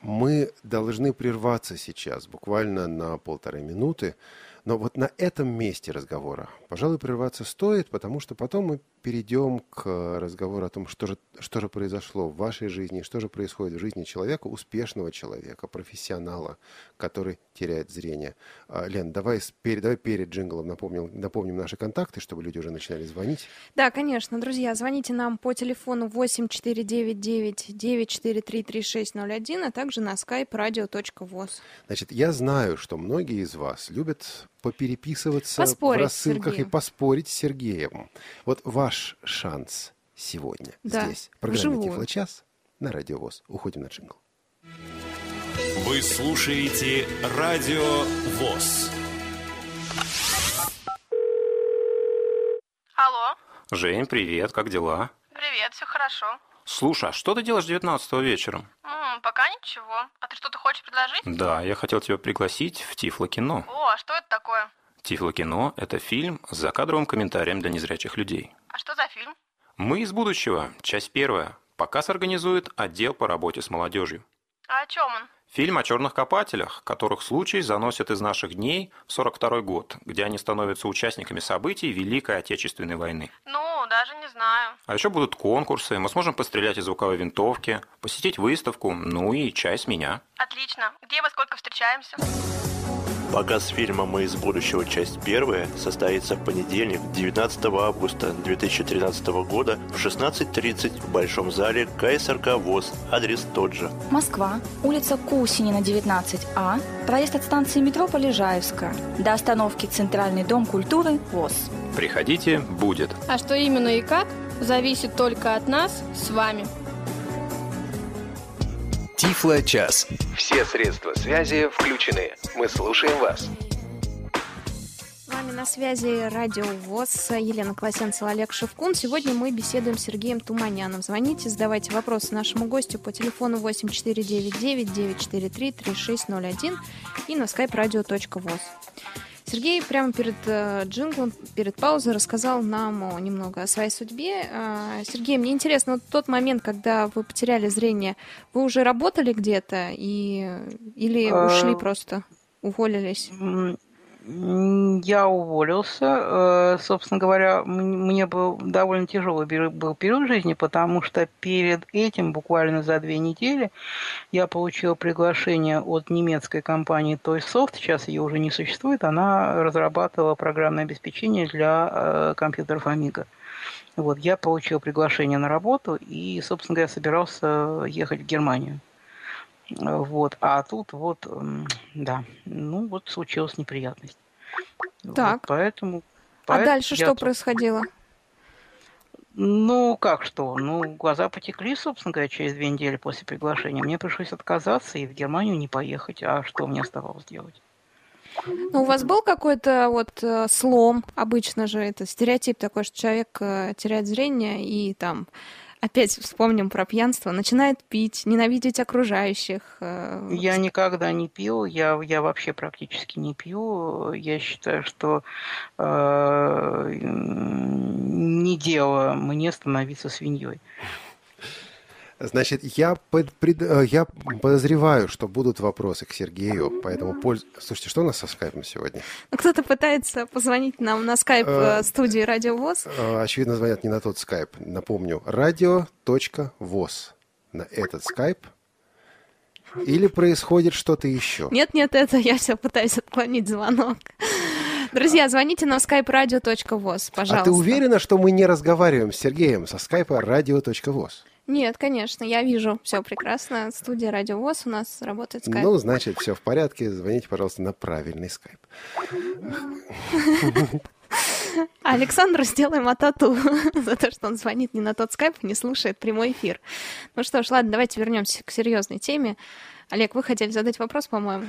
Speaker 2: Мы должны прерваться сейчас буквально на полторы минуты. Но вот на этом месте разговора, пожалуй, прерваться стоит, потому что потом мы перейдем к разговору о том, что же, что же произошло в вашей жизни, что же происходит в жизни человека, успешного человека, профессионала, который теряет зрение. А, Лен, давай, перед, давай перед джинглом напомним, напомним наши контакты, чтобы люди уже начинали звонить.
Speaker 3: Да, конечно, друзья, звоните нам по телефону 8499-943-3601, а также на skype radio.voz.
Speaker 2: Значит, я знаю, что многие из вас любят попереписываться поспорить в рассылках и поспорить с Сергеем. Вот ваш шанс сегодня да, здесь, в программе «Тифлочас» на Радио ВОЗ. Уходим на джингл.
Speaker 6: Вы слушаете Радио ВОЗ.
Speaker 7: Алло.
Speaker 8: Жень, привет, как дела?
Speaker 7: Привет, все хорошо.
Speaker 8: Слушай, а что ты делаешь 19 вечером?
Speaker 7: М, пока ничего. А ты что-то хочешь предложить?
Speaker 8: Да, я хотел тебя пригласить в Тифло кино.
Speaker 7: О, а что это такое?
Speaker 8: Тифло кино – это фильм с закадровым комментарием для незрячих людей.
Speaker 7: А что за фильм?
Speaker 8: Мы из будущего. Часть первая. Показ организует отдел по работе с молодежью.
Speaker 7: А о чем он?
Speaker 8: Фильм о черных копателях, которых случай заносят из наших дней в 42 год, где они становятся участниками событий Великой Отечественной войны.
Speaker 7: Ну, даже не знаю.
Speaker 8: А еще будут конкурсы, мы сможем пострелять из звуковой винтовки, посетить выставку, ну и чай с меня.
Speaker 7: Отлично. Где во сколько встречаемся?
Speaker 9: Показ фильма «Мы из будущего. Часть первая» состоится в понедельник, 19 августа 2013 года в 16.30 в Большом зале КСРК ВОЗ. Адрес тот же.
Speaker 10: Москва. Улица Кусинина, 19А. Проезд от станции метро Полежаевская. До остановки Центральный дом культуры ВОЗ.
Speaker 8: Приходите, будет.
Speaker 11: А что именно и как, зависит только от нас с вами.
Speaker 1: Тифло-час. Все средства связи включены. Мы слушаем вас.
Speaker 3: С вами на связи Радио ВОЗ, Елена Колосенцева, Олег Шевкун. Сегодня мы беседуем с Сергеем Туманяном. Звоните, задавайте вопросы нашему гостю по телефону 8499-943-3601 и на skype radio.voz. Сергей прямо перед э, джинглом, перед паузой рассказал нам немного о своей судьбе. Э, Сергей, мне интересно, вот тот момент, когда вы потеряли зрение, вы уже работали где-то и, или
Speaker 4: А,
Speaker 3: ушли просто, уволились?
Speaker 4: Я уволился. Э, Собственно говоря, мне был довольно тяжелый был период жизни, потому что перед этим, буквально за две недели, я получил приглашение от немецкой компании Toysoft, сейчас ее уже не существует, она разрабатывала программное обеспечение для э, компьютеров Amiga. Вот, я получил приглашение на работу и, собственно говоря, собирался ехать в Германию. Вот, а тут вот, да, ну вот случилась неприятность. Вот,
Speaker 3: Так.
Speaker 4: поэтому...
Speaker 3: А дальше что
Speaker 4: тут-
Speaker 3: происходило?
Speaker 4: Ну, как что? Ну, глаза потекли, собственно говоря, через две недели после приглашения. Мне пришлось отказаться и в Германию не поехать. А что мне оставалось делать?
Speaker 3: Ну, у вас был какой-то вот э, слом? Обычно же это стереотип такой, что человек э, теряет зрение и там опять вспомним про пьянство, начинает пить, ненавидеть окружающих. э,
Speaker 4: Я никогда не пил, я, я вообще практически не пью. Я считаю, что э, не дело мне становиться свиньей.
Speaker 2: Значит, я, под- пред- э, я подозреваю, что будут вопросы к Сергею, поэтому польз... Слушайте, что у нас со скайпом сегодня?
Speaker 3: Ну, Кто-то пытается позвонить нам на скайп
Speaker 2: Э,
Speaker 3: э, студии Радио ВОЗ.
Speaker 2: Очевидно, звонят не на тот скайп. Напомню, радио.воз на этот скайп. Или происходит что-то еще?
Speaker 3: Нет, нет, это я все пытаюсь отклонить звонок. Друзья, звоните нам skype radio.voz, пожалуйста.
Speaker 2: А ты уверена, что мы не разговариваем с Сергеем со скайпа радио.воз?
Speaker 3: Нет, конечно, я вижу все прекрасно. Студия Радио ВОЗ у нас работает скайп.
Speaker 2: Ну, значит, все в порядке. Звоните, пожалуйста, на правильный скайп. <laughs>
Speaker 3: Александру сделаем атату <laughs> за то, что он звонит не на тот скайп и не слушает прямой эфир. Ну что ж, ладно, давайте вернемся к серьезной теме. Олег, вы хотели задать вопрос, по-моему?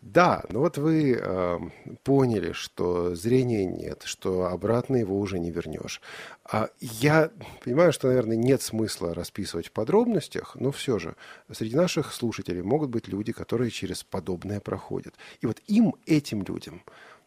Speaker 2: Да, ну вот вы э, поняли, что зрения нет, что обратно его уже не вернешь. А я понимаю, что, наверное, нет смысла расписывать в подробностях, но все же среди наших слушателей могут быть люди, которые через подобное проходят. И вот им, этим людям,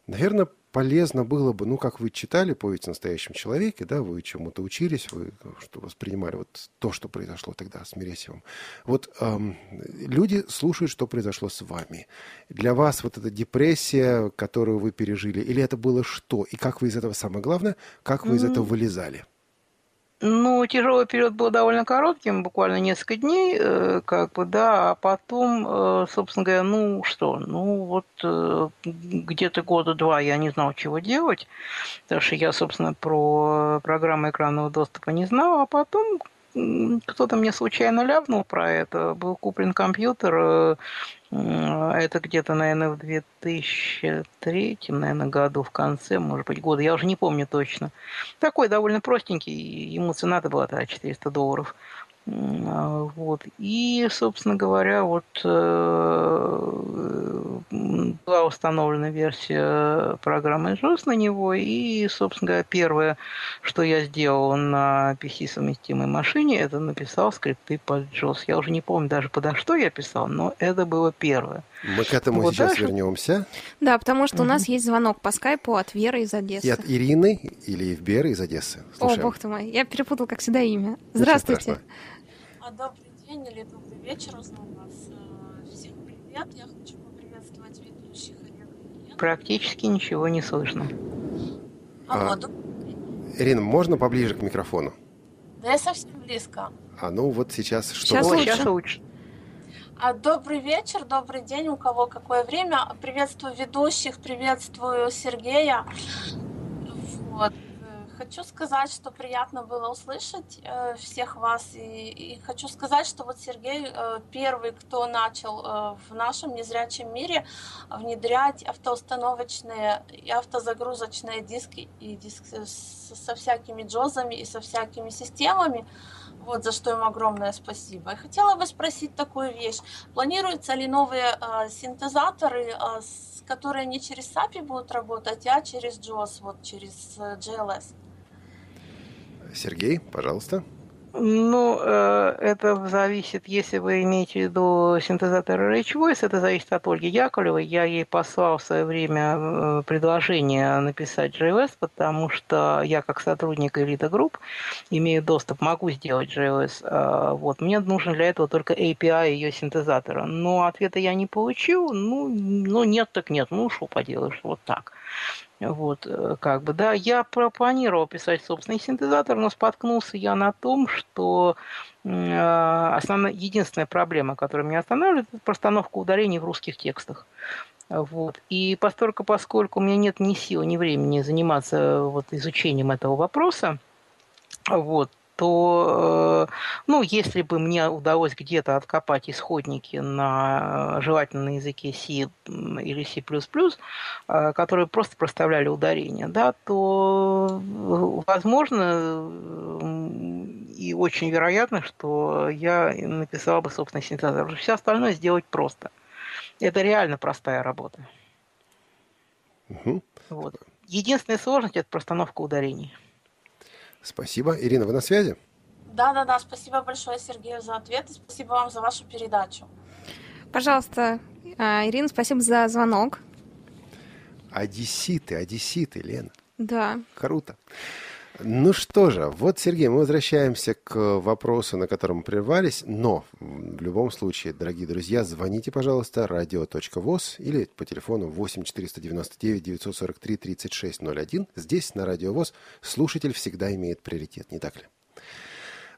Speaker 2: наверное, полезно было бы, ну, как вы читали «Повесть о настоящем человеке», да, вы чему-то учились, вы что воспринимали вот то, что произошло тогда с Мересевым. Вот эм, люди слушают, что произошло с вами. Для вас вот эта депрессия, которую вы пережили, или это было что? И как вы из этого, самое главное, как вы из этого вылезали?
Speaker 4: Ну, тяжелый период был довольно коротким, буквально несколько дней, э, как бы, да, а потом, э, собственно говоря, ну что, ну вот э, где-то года два я не знал, чего делать, потому что я, собственно, про программу экранного доступа не знал, а потом кто-то мне случайно ляпнул про это, был куплен компьютер, э, это где-то, наверное, в 2003, наверное, году, в конце, может быть, года, я уже не помню точно. Такой довольно простенький, ему цена-то была тогда 400 долларов. А, Вот. И, собственно говоря, вот э, была установлена версия программы JOS на него, и, собственно говоря, первое, что я сделал на PC-совместимой машине, это написал скрипты под JOS. Я уже не помню даже подо что я писал, но это было первое.
Speaker 2: Мы к этому
Speaker 4: Вот
Speaker 2: сейчас
Speaker 4: дальше-
Speaker 2: вернемся.
Speaker 3: Да, потому что у нас есть звонок по скайпу от Веры из Одессы.
Speaker 2: И от Ирины или Евберы из Одессы.
Speaker 3: О,
Speaker 2: Слушаем.
Speaker 3: бог ты мой, я перепутал, как всегда, имя. Здравствуйте.
Speaker 11: А добрый день или добрый вечер, узнал вас. Э, Всех привет. Я хочу поприветствовать ведущих Олега.
Speaker 4: Практически ничего не слышно.
Speaker 11: Алло,
Speaker 2: А.
Speaker 11: доб-
Speaker 2: Ирина, можно поближе к микрофону?
Speaker 11: Да я совсем близко.
Speaker 2: А ну вот сейчас что?
Speaker 3: Сейчас лучше.
Speaker 4: сейчас лучше.
Speaker 11: А, добрый вечер, добрый день, у кого какое время. Приветствую ведущих, приветствую Сергея. Вот. Э, хочу сказать, что приятно было услышать э, всех вас. И, и хочу сказать, что вот Сергей э, первый, кто начал э, в нашем незрячем мире внедрять автоустановочные и автозагрузочные диски и диски с, со всякими джозами и со всякими системами. Вот за что им огромное спасибо. И хотела бы спросить такую вещь. Планируются ли новые э, синтезаторы, э, которые не через SAPI будут работать, а через JOS, вот через э, GLS?
Speaker 2: Сергей, пожалуйста.
Speaker 4: Ну, э, это зависит, если вы имеете в виду синтезатор Rage Voice, это зависит от Ольги Яковлевой. Я ей послал в свое время э, предложение написать JOS, потому что я как сотрудник Elite Group имею доступ, могу сделать JOS. Э, вот. Мне нужен для этого только API ее синтезатора. Но ответа я не получил. Ну, ну нет так нет. Ну, что поделаешь, вот так. Вот, э, как бы, да, я планировал писать собственный синтезатор, но споткнулся я на том, что э, основная, единственная проблема, которая меня останавливает, это постановка ударений в русских текстах. Вот. И поскольку, поскольку у меня нет ни сил, ни времени заниматься вот, изучением этого вопроса, вот, то, э, ну, если бы мне удалось где-то откопать исходники на э, желательно на языке C или C++, э, которые просто проставляли ударение, да, то возможно и очень вероятно, что я написала бы собственный синтезатор. Все остальное сделать просто. Это реально простая работа.
Speaker 2: Угу.
Speaker 4: Вот. Единственная сложность – это простановка ударений.
Speaker 2: Спасибо. Ирина, вы на связи?
Speaker 11: Да, да, да. Спасибо большое, Сергею, за ответ. И спасибо вам за вашу передачу.
Speaker 3: Пожалуйста, а, Ирина, спасибо за звонок.
Speaker 2: Одесситы, одесситы, Лена.
Speaker 3: Да.
Speaker 2: Круто. Ну что же, вот, Сергей, мы возвращаемся к вопросу, на котором прервались, но в любом случае, дорогие друзья, звоните, пожалуйста, радио.воз или по телефону 8 499 943 3601. Здесь, на Радио ВОЗ, слушатель всегда имеет приоритет, не так ли?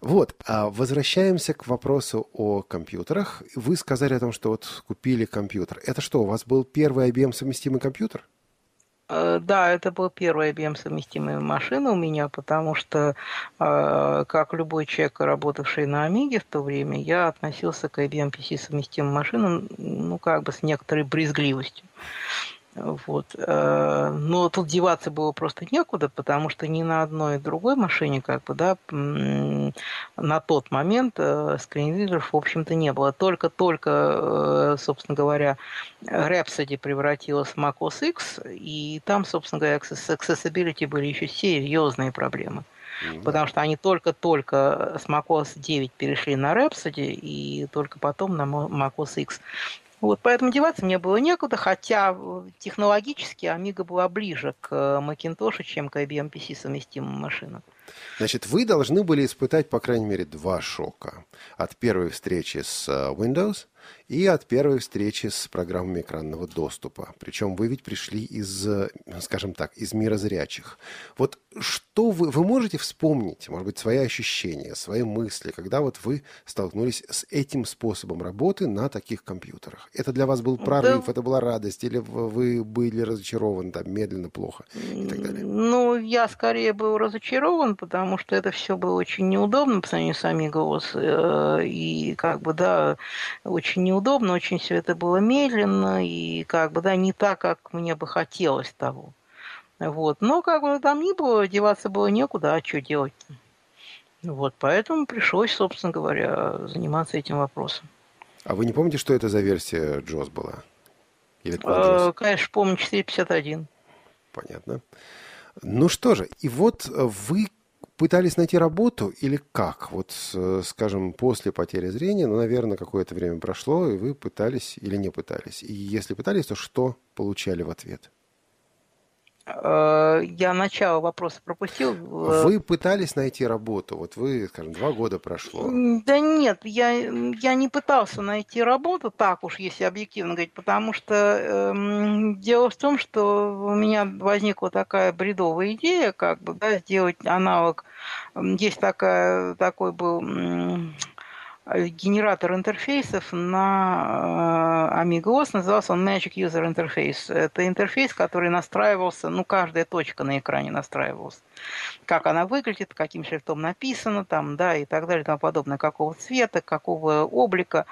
Speaker 2: Вот, а возвращаемся к вопросу о компьютерах. Вы сказали о том, что вот купили компьютер. Это что, у вас был первый IBM совместимый компьютер?
Speaker 4: Э, да, это был первый IBM совместимая машина у меня, потому что, э, как любой человек, работавший на Амиге в то время, я относился к IBM PC совместимым машинам, ну, как бы с некоторой брезгливостью. Вот. Э, но тут деваться было просто некуда, потому что ни на одной другой машине, как бы, да, на тот момент э, скринридеров, в общем-то, не было. Только-только, э, собственно говоря, Rhapsody превратилась в Mac OS X, и там, собственно говоря, с accessibility были еще серьезные проблемы. Потому что они только-только с macOS 9 перешли на Rhapsody, и только потом на macOS X. Вот, поэтому деваться мне было некуда, хотя технологически Amiga была ближе к Macintosh, чем к IBM PC совместимым машинам.
Speaker 2: Значит, вы должны были испытать, по крайней мере, два шока. От первой встречи с э, Windows и от первой встречи с программами экранного доступа. Причем вы ведь пришли из, скажем так, из мира зрячих. Вот что вы, вы можете вспомнить, может быть, свои ощущения, свои мысли, когда вот вы столкнулись с этим способом работы на таких компьютерах? Это для вас был прорыв, да. это была радость, или вы были разочарованы, там, медленно, плохо и так далее?
Speaker 4: Ну, я скорее был разочарован, потому что это все было очень неудобно по сравнению с Amigos, э, и как бы, да, очень неудобно, очень все это было медленно и как бы, да, не так, как мне бы хотелось того. Вот. Но как бы там ни было, деваться было некуда, а что делать -то? Вот, поэтому пришлось, собственно говоря, заниматься этим вопросом.
Speaker 2: А вы не помните, что это за версия JOS была?
Speaker 4: Или э, конечно, помню, 451.
Speaker 2: Понятно. Ну что же, и вот вы пытались найти работу или как? Вот, скажем, после потери зрения, ну, наверное, какое-то время прошло, и вы пытались или не пытались? И если пытались, то что получали в ответ?
Speaker 4: Э, я начало вопроса пропустил.
Speaker 2: Вы пытались найти работу, вот вы, скажем, два года прошло.
Speaker 4: Да нет, я, я не пытался найти работу, так уж, если объективно говорить, потому что э, дело в том, что у меня возникла такая бредовая идея, как бы, да, сделать аналог. Есть такая, такой был генератор интерфейсов на э, Amiga OS. Назывался он Magic User Interface. Это интерфейс, который настраивался, ну, каждая точка на экране настраивалась. Как она выглядит, каким шрифтом написано, там, да, и так далее, и тому подобное, какого цвета, какого облика.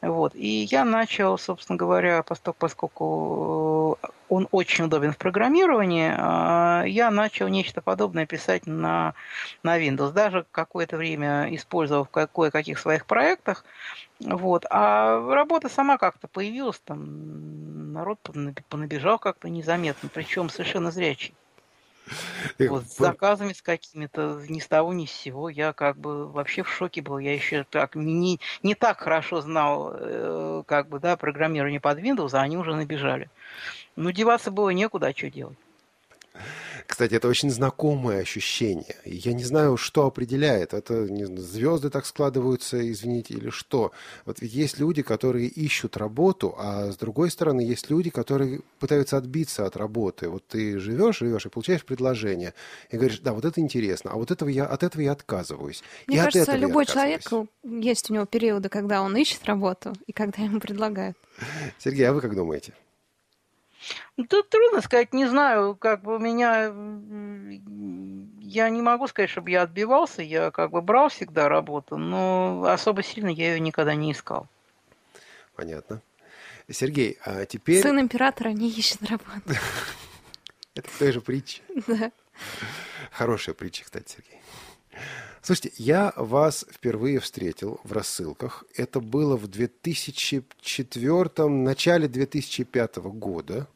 Speaker 4: Вот. И я начал, собственно говоря, поскольку он очень удобен в программировании, э, я начал нечто подобное писать на, на Windows. Даже какое-то время использовал в кое-каких своих проектах, проектах. Вот. А работа сама как-то появилась, там народ понабежал как-то незаметно, причем совершенно зрячий. Вот, с заказами с какими-то ни с того ни с сего. Я как бы вообще в шоке был. Я еще так не, не так хорошо знал э, как бы, да, программирование под Windows, а они уже набежали. Ну, деваться было некуда, а что делать?
Speaker 2: Кстати, это очень знакомое ощущение. Я не знаю, что определяет. Это не знаю, звезды так складываются, извините, или что. Вот ведь есть люди, которые ищут работу, а с другой стороны есть люди, которые пытаются отбиться от работы. Вот ты живешь, живешь и получаешь предложение. И говоришь, да, вот это интересно, а вот этого я, от этого я отказываюсь.
Speaker 3: Мне
Speaker 2: и
Speaker 3: кажется, любой человек, есть у него периоды, когда он ищет работу и когда ему предлагают.
Speaker 2: Сергей, а вы как думаете?
Speaker 4: Ну, тут трудно сказать, не знаю, как бы меня... Я не могу сказать, чтобы я отбивался, я как бы брал всегда работу, но особо сильно я ее никогда не искал.
Speaker 2: Понятно. Сергей, а теперь...
Speaker 3: Сын императора не ищет работу. <laughs>
Speaker 2: Это той же притча. <laughs>
Speaker 3: Да.
Speaker 2: Хорошая притча, кстати, Сергей. Слушайте, я вас впервые встретил в рассылках. Это было в 2004, начале 2005 года.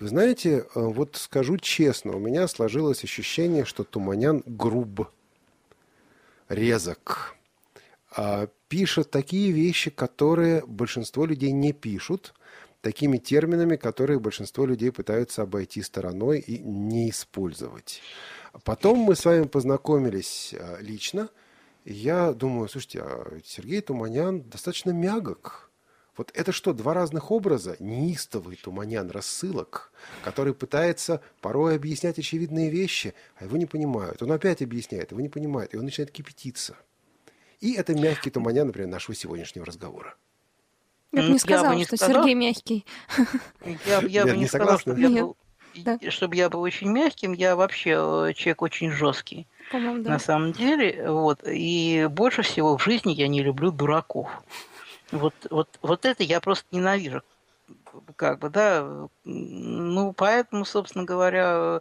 Speaker 2: Вы знаете, э, вот скажу честно, у меня сложилось ощущение, что Туманян груб, резок, а пишет такие вещи, которые большинство людей не пишут, такими терминами, которые большинство людей пытаются обойти стороной и не использовать. Потом мы с вами познакомились э, лично, я думаю, слушайте, а Сергей Туманян достаточно мягок, вот это что, два разных образа? Неистовый туманян рассылок, который пытается порой объяснять очевидные вещи, а его не понимают. Он опять объясняет, его не понимает, и он начинает кипятиться. И это мягкий туманян, например, нашего сегодняшнего разговора.
Speaker 3: Я бы не сказала, бы не что сказал. Сергей мягкий.
Speaker 4: Я, я бы не, не сказала, чтобы я, был, да. чтобы я был очень мягким. Я вообще э, человек очень жесткий. Да. На самом деле. Вот. И больше всего в жизни я не люблю дураков. Вот, вот, вот это я просто ненавижу. Как бы, да. Ну, поэтому, собственно говоря,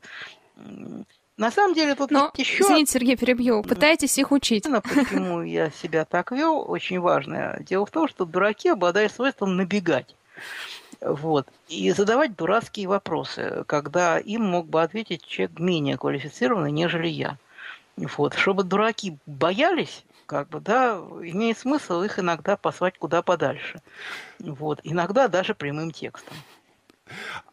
Speaker 4: на самом деле тут
Speaker 3: Но,
Speaker 4: еще...
Speaker 3: Извините, Сергей, перебью. Пытайтесь их учить.
Speaker 4: Почему <laughs> я себя так вел, очень важное. Дело в том, что дураки обладают свойством набегать. Вот. И задавать дурацкие вопросы, когда им мог бы ответить человек менее квалифицированный, нежели я. Вот. Чтобы дураки боялись, как бы, да, имеет смысл их иногда послать куда подальше. Вот. Иногда даже прямым текстом.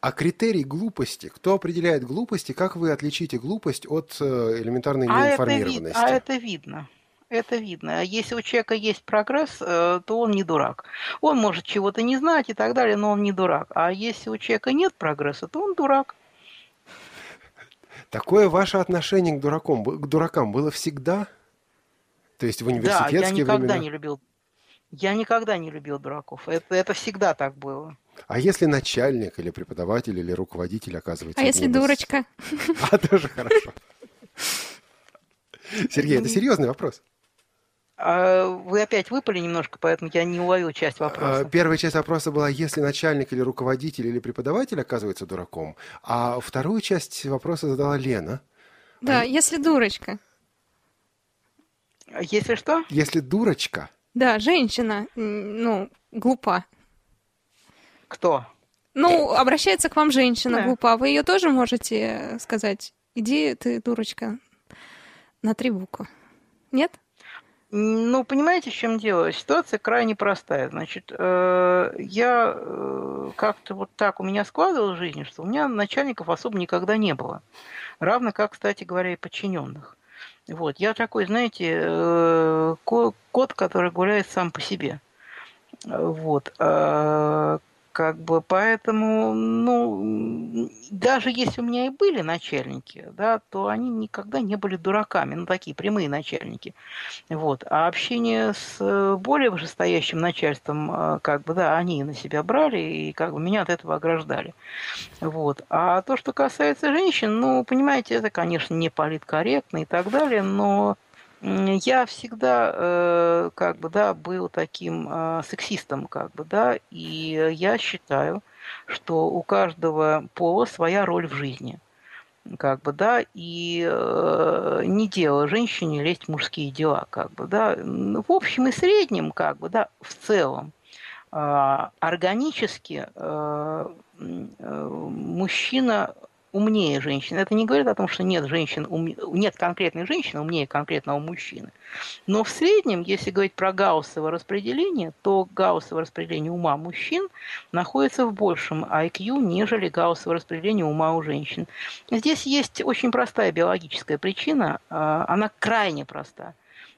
Speaker 2: А критерий глупости, кто определяет глупость и как вы отличите глупость от э, элементарной
Speaker 4: а
Speaker 2: неинформированности?
Speaker 4: Это, а это видно. Это видно. А если у человека есть прогресс, э, то он не дурак. Он может чего-то не знать и так далее, но он не дурак. А если у человека нет прогресса, то он дурак.
Speaker 2: Такое ваше отношение к дуракам, к дуракам было всегда? То есть в университетские
Speaker 4: Да, я никогда
Speaker 2: времена?
Speaker 4: не любил. Я никогда не любил дураков. Это, это всегда так было.
Speaker 2: А если начальник или преподаватель или руководитель оказывается...
Speaker 3: А если
Speaker 2: из...
Speaker 3: дурочка? <laughs>
Speaker 2: А, тоже хорошо. Сергей, это серьезный вопрос.
Speaker 4: А вы опять выпали немножко, поэтому я не уловил часть а, вопроса.
Speaker 2: Первая часть вопроса была, если начальник или руководитель или преподаватель оказывается дураком. А вторую часть вопроса задала Лена.
Speaker 3: Да, а... если дурочка.
Speaker 4: Если что?
Speaker 2: Если дурочка.
Speaker 3: Да, женщина, ну, глупа.
Speaker 4: Кто?
Speaker 3: Ну, обращается к вам женщина да. глупа. Вы ее тоже можете сказать, иди ты, дурочка, на три буквы. Нет?
Speaker 4: Ну, понимаете, в чем дело? Ситуация крайне простая. Значит, э, я э, как-то вот так у меня складывалась жизнь, что у меня начальников особо никогда не было. Равно как, кстати говоря, и подчиненных. Вот, я такой, знаете, э, кот, который гуляет сам по себе. Вот. А как бы, поэтому, ну, даже если у меня и были начальники, да, то они никогда не были дураками, ну, такие прямые начальники. Вот. А общение с э, более вышестоящим начальством, э, как бы, да, они на себя брали и как бы меня от этого ограждали. Вот. А то, что касается женщин, ну, понимаете, это, конечно, не политкорректно и так далее, но я всегда э, как бы да был таким э, сексистом как бы да и я считаю что у каждого пола своя роль в жизни как бы да и э, не дело женщине лезть в мужские дела как бы да. В общем и среднем как бы да в целом органически мужчина умнее женщины. Это не говорит о том, что нет женщин, нет конкретной женщины умнее конкретного мужчины. Но в среднем, если говорить про гауссово распределение, то гауссово распределение ума мужчин находится в большем IQ, нежели гауссово распределение ума у женщин. Здесь есть очень простая биологическая причина, а, она крайне проста.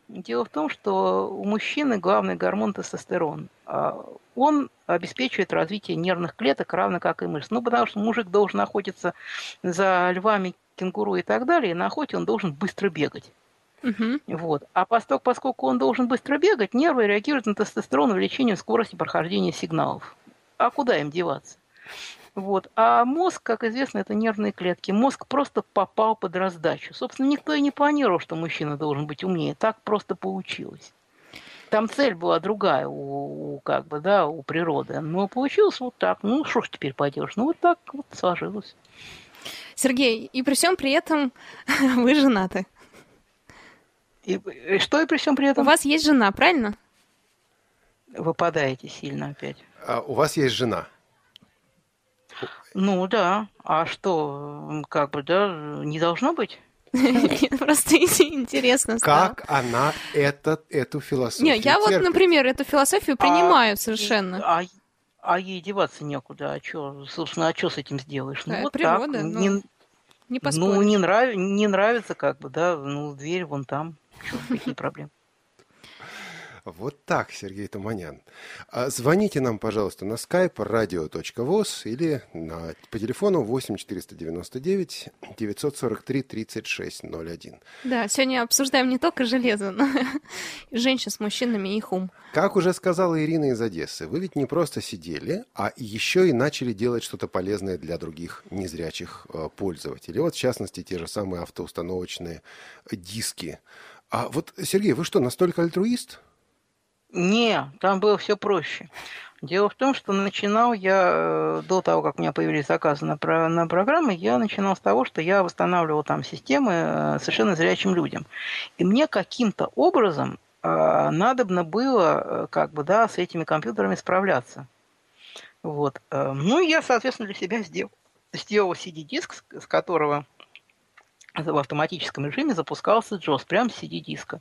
Speaker 4: Дело в том, что у мужчины главный гормон тестостерон. А, он обеспечивает развитие нервных клеток, равно как и мышц. Ну, потому что мужик должен охотиться за львами, кенгуру и так далее, и на охоте он должен быстро бегать. Угу. Вот. А поскольку, поскольку он должен быстро бегать, нервы реагируют на тестостерон увеличением скорости прохождения сигналов. А куда им деваться? Вот. А мозг, как известно, это нервные клетки. Мозг просто попал под раздачу. Собственно, никто и не планировал, что мужчина должен быть умнее. Так просто получилось. Там цель была другая у, у как бы, да, у природы. Но получилось вот так. Ну, что ж теперь пойдешь? Ну, вот так вот сложилось.
Speaker 3: Сергей, и при всем при этом <laughs> вы женаты.
Speaker 4: И, и что и при всем при этом?
Speaker 3: У вас есть жена, правильно?
Speaker 4: Выпадаете сильно опять.
Speaker 2: А у вас есть жена?
Speaker 4: Ну да. А что, как бы, да, не должно быть? <laughs>
Speaker 3: Просто интересно
Speaker 2: стало. Как она это, эту философию
Speaker 3: Не, я вот, например, эту философию принимаю а, совершенно.
Speaker 4: А, а ей деваться некуда. А что, собственно, а что с этим сделаешь?
Speaker 3: Ну, вот природа, так. Ну, не,
Speaker 4: не Ну, не, нрав, не нравится, как бы, да, ну, дверь вон там. Что, какие проблемы?
Speaker 2: Вот так, Сергей Туманян. А звоните нам, пожалуйста, на skype radio.voz или на, по телефону 8 499 943 3601.
Speaker 3: Да, сегодня обсуждаем не только железо, но и женщин с мужчинами и их ум.
Speaker 2: Как уже сказала Ирина из Одессы, вы ведь не просто сидели, а еще и начали делать что-то полезное для других незрячих э, пользователей. Вот, в частности, те же самые автоустановочные диски. А вот, Сергей, вы что, настолько альтруист?
Speaker 4: Не, там было все проще. Дело в том, что начинал я, э, до того, как у меня появились заказы на, на программы, я начинал с того, что я восстанавливал там системы э, совершенно зрячим людям. И мне каким-то образом э, надобно было, э, как бы, да, с этими компьютерами справляться. Вот. Ну, я, соответственно, для себя сделал, сделал CD-диск, с которого в автоматическом режиме запускался JOS, прям с CD-диска.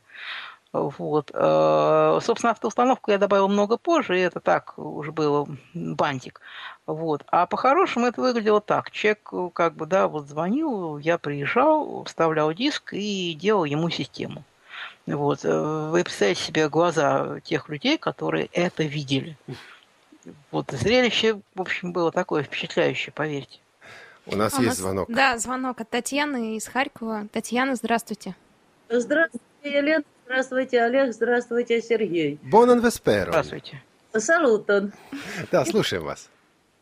Speaker 4: Вот. Э, собственно, автоустановку я добавил много позже, и это так уже было бантик. Вот. А по-хорошему это выглядело так. Человек как бы, да, вот звонил, я приезжал, вставлял диск и делал ему систему. Вот. Э, вы представляете себе глаза тех людей, которые это видели. Вот зрелище, в общем, было такое впечатляющее, поверьте.
Speaker 2: У нас У есть нас, звонок.
Speaker 3: Да, звонок от Татьяны из Харькова. Татьяна, здравствуйте.
Speaker 12: Здравствуйте, Елена. Здравствуйте, Олег. Здравствуйте, Сергей.
Speaker 2: Бонан Весперо.
Speaker 4: Здравствуйте.
Speaker 12: Салутон.
Speaker 2: Да, слушаем вас.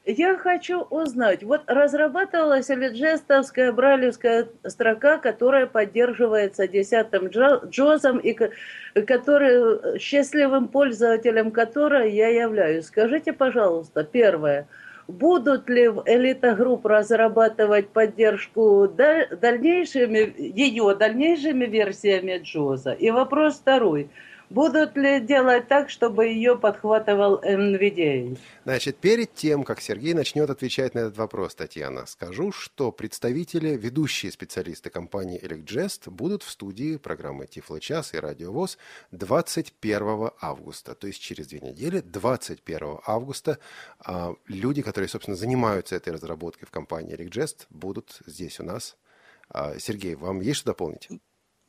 Speaker 12: Я хочу узнать, вот разрабатывалась ли джестовская бралевская строка, которая поддерживается десятым джозом и который, счастливым пользователем которой я являюсь. Скажите, пожалуйста, первое – будут ли элита групп разрабатывать поддержку дальнейшими, ее дальнейшими версиями Джоза? И вопрос второй. Будут ли делать так, чтобы ее подхватывал NVDA?
Speaker 2: Значит, перед тем, как Сергей начнет отвечать на этот вопрос, Татьяна, скажу, что представители, ведущие специалисты компании ElecGest будут в студии программы Тифло-час и Радиовоз 21 августа, то есть через две недели, 21 августа, а, люди, которые, собственно, занимаются этой разработкой в компании ElecGest, будут здесь у нас. А, Сергей, вам есть что дополнить?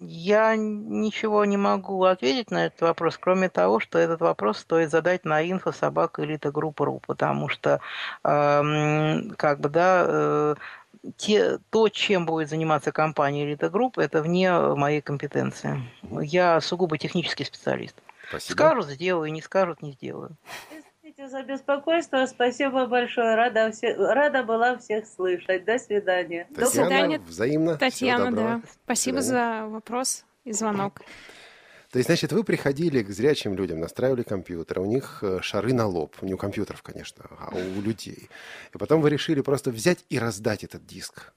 Speaker 4: Я ничего не могу ответить на этот вопрос, кроме того, что этот вопрос стоит задать на info собака elitagroup.ru, потому что, э, как бы, да, э, те, то, чем будет заниматься компания Элита Групп, это вне моей компетенции. Я сугубо технический специалист. Спасибо. Скажут, сделаю, не скажут, не сделаю.
Speaker 12: Извините за беспокойство. Спасибо большое. Рада, все, рада была всех слышать. До свидания.
Speaker 2: Татьяна, До свидания. Взаимно.
Speaker 3: Татьяна, да. Спасибо за вопрос и звонок.
Speaker 2: То есть, значит, вы приходили к зрячим людям, настраивали компьютер, у них э, шары на лоб, не у компьютеров, конечно, а у людей. И потом вы решили просто взять и раздать этот диск.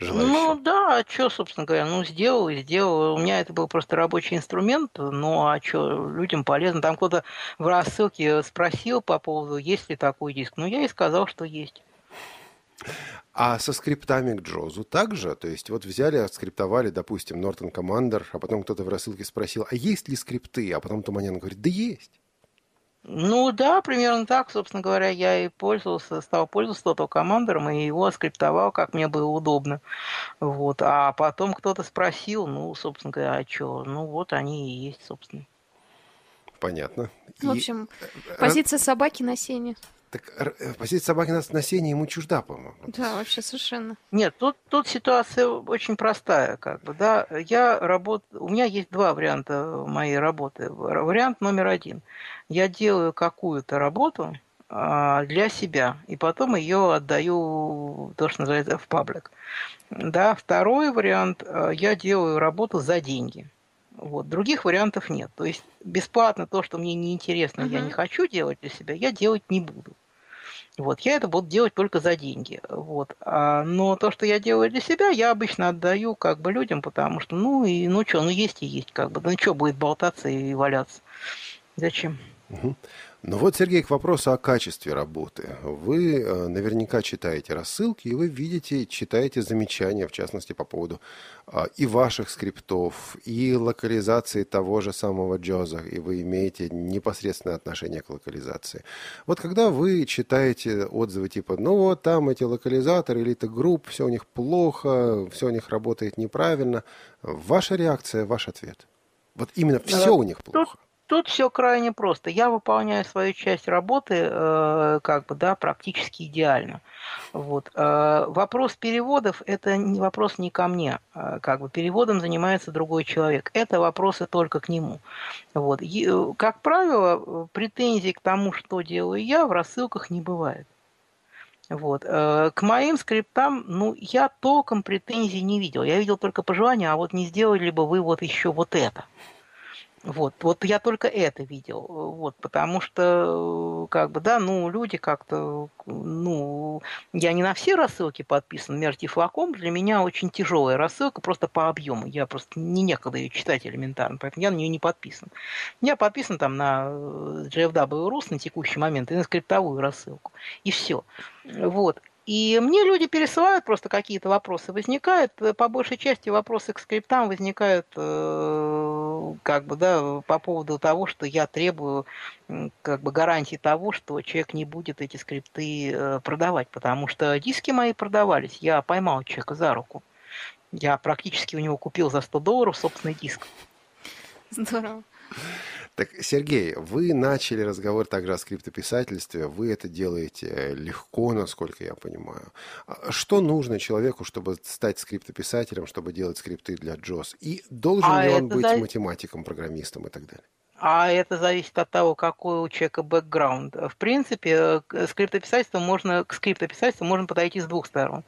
Speaker 4: Желающим. Ну да, а что, собственно говоря, ну сделал и сделал. У меня это был просто рабочий инструмент, ну а что, людям полезно. Там кто-то в рассылке спросил по поводу, есть ли такой диск. Ну я и сказал, что есть.
Speaker 2: А со скриптами к Джозу также? То есть вот взяли, отскриптовали, допустим, Norton Commander, а потом кто-то в рассылке спросил, а есть ли скрипты? А потом Туманян говорит, да есть.
Speaker 4: Ну да, примерно так, собственно говоря, я и пользовался, стал пользоваться то командером и его скриптовал, как мне было удобно. Вот. А потом кто-то спросил, ну, собственно говоря, а что? Ну вот они и есть, собственно.
Speaker 2: Понятно.
Speaker 3: В общем, и... позиция собаки на сене.
Speaker 2: Так э, позиция собаки на, на сене ему чужда, по-моему.
Speaker 3: Да, вообще совершенно.
Speaker 4: Нет, тут, тут ситуация очень простая, как бы, да. Я работаю, у меня есть два варианта моей работы. Вариант номер один. Я делаю какую-то работу а, для себя, и потом ее отдаю, то, что называется, в паблик. Да, второй вариант, а, я делаю работу за деньги. Вот. Других вариантов нет. То есть бесплатно то, что мне неинтересно, uh-huh. я не хочу делать для себя, я делать не буду. Вот, я это буду делать только за деньги. Вот. А, но то, что я делаю для себя, я обычно отдаю как бы людям, потому что, ну и ну что, ну есть и есть, как бы. Ну что будет болтаться и валяться? Зачем?
Speaker 2: Угу. Ну вот, Сергей, к вопросу о качестве работы. Вы э, наверняка читаете рассылки, и вы видите, читаете замечания, в частности, по поводу э, и ваших скриптов, и локализации того же самого Джоза, и вы имеете непосредственное отношение к локализации. Вот когда вы читаете отзывы типа, ну вот там эти локализаторы, элита групп, все у них плохо, все у них работает неправильно, ваша реакция, ваш ответ? Вот именно все у них плохо.
Speaker 4: Тут все крайне просто. Я выполняю свою часть работы э, как бы, да, практически идеально. Вот. Э, вопрос переводов – это не вопрос не ко мне. Э, как бы переводом занимается другой человек. Это вопросы только к нему. Вот. И, э, как правило, претензий к тому, что делаю я, в рассылках не бывает. Вот. Э, к моим скриптам, ну, я толком претензий не видел. Я видел только пожелания, а вот не сделали бы вы вот еще вот это. Вот, вот я только это видел, вот, потому что, как бы, да, ну, люди как-то, ну, я не на все рассылки подписан, Мерти флаком для меня очень тяжелая рассылка просто по объему, я просто не некогда ее читать элементарно, поэтому я на нее не подписан. Я подписан там на GFW Rus на текущий момент и на скриптовую рассылку, и все. Вот. И мне люди пересылают, просто какие-то вопросы возникают. По большей части вопросы к скриптам возникают э, как бы, да, по поводу того, что я требую как бы гарантии того, что человек не будет эти скрипты э, продавать, потому что диски мои продавались, я поймал человека за руку. Я практически у него купил за 100 долларов собственный диск.
Speaker 3: Здорово.
Speaker 2: Так, Сергей, вы начали разговор также о скриптописательстве. Вы это делаете легко, насколько я понимаю. А что нужно человеку, чтобы стать скриптописателем, чтобы делать скрипты для JOS? И должен а ли он быть зависит... математиком, программистом и так далее?
Speaker 4: А это зависит от того, какой у человека бэкграунд. В принципе, к скриптописательству можно, к скриптописательству можно подойти с двух сторон.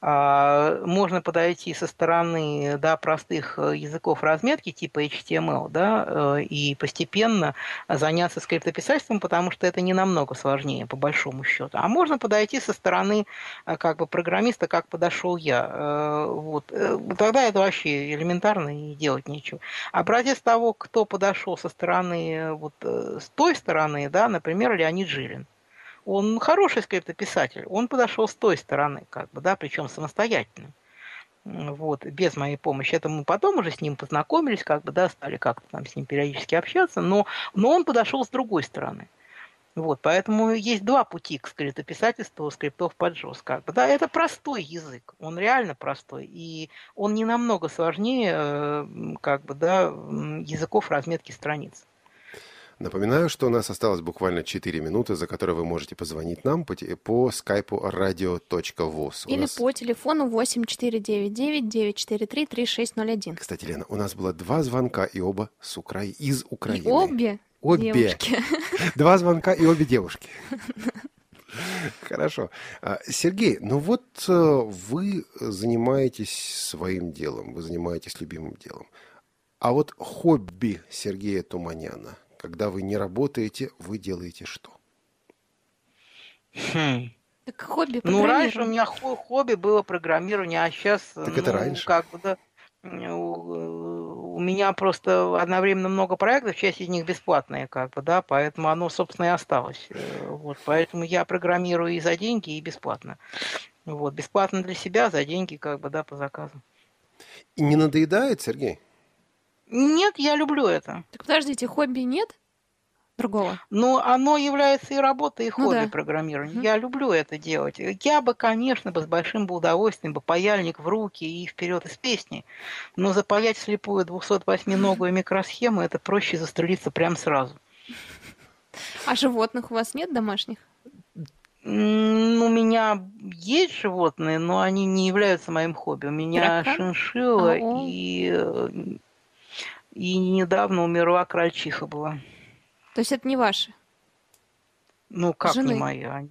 Speaker 4: А, можно подойти со стороны да, простых языков разметки типа HTML да, э, и постепенно заняться скриптописательством, потому что это не намного сложнее, по большому счету. А можно подойти со стороны э, как бы, программиста, как подошел я. Э, вот. Тогда это вообще элементарно и делать нечего. Образец того, кто подошел со стороны стороны, вот э, с той стороны, да, например, Леонид Жилин. Он хороший скриптописатель, он подошел с той стороны, как бы, да, причем самостоятельно. Вот, без моей помощи. Это мы потом уже с ним познакомились, как бы, да, стали как-то там с ним периодически общаться, но, но он подошел с другой стороны. Вот, поэтому есть два пути к скриптописательству у скриптов под JOS. Как бы, да, это простой язык, он реально простой, и он не намного сложнее как бы, да, языков разметки страниц.
Speaker 2: Напоминаю, что у нас осталось буквально 4 минуты, за которые вы можете позвонить нам по, по скайпу radio.voz.
Speaker 3: Или нас... по телефону 8499-943-3601.
Speaker 2: Кстати, Лена, у нас было два звонка, и оба с Укра... из Украины.
Speaker 3: И обе
Speaker 2: Обе.
Speaker 3: Девушки. <laughs>
Speaker 2: Два звонка и обе девушки. <laughs> Хорошо. А, Сергей, ну вот э, вы занимаетесь своим делом, вы занимаетесь любимым делом. А вот хобби Сергея Туманяна, когда вы не работаете, вы делаете что?
Speaker 4: Хм.
Speaker 3: Так хобби
Speaker 4: Ну, раньше у меня хобби было программирование, а сейчас...
Speaker 2: Так это
Speaker 4: ну,
Speaker 2: раньше?
Speaker 4: Как бы, да, у меня просто одновременно много проектов, часть из них бесплатные, как бы, да, поэтому оно, собственно, и осталось. Э, вот, поэтому я программирую и за деньги, и бесплатно. Вот, бесплатно для себя, за деньги, как бы, да, по заказу.
Speaker 2: И не надоедает, Сергей?
Speaker 4: Нет, я люблю это.
Speaker 3: Так подождите, хобби нет? Другого.
Speaker 4: Но оно является и работой, и
Speaker 3: Ну
Speaker 4: хобби
Speaker 3: да.
Speaker 4: программирования.
Speaker 3: Мгм.
Speaker 4: Я люблю это делать. Я бы, конечно, бы с большим бы удовольствием бы паяльник в руки и вперед из песни. Но запаять слепую 208-ногую микросхему это проще застрелиться прямо сразу.
Speaker 3: А животных у вас нет домашних?
Speaker 4: У меня есть животные, но они не являются моим хобби. У меня шиншилла и, э, и недавно умерла крольчиха была.
Speaker 3: То есть это не ваши?
Speaker 4: Ну, как
Speaker 3: Жены.
Speaker 4: не моя?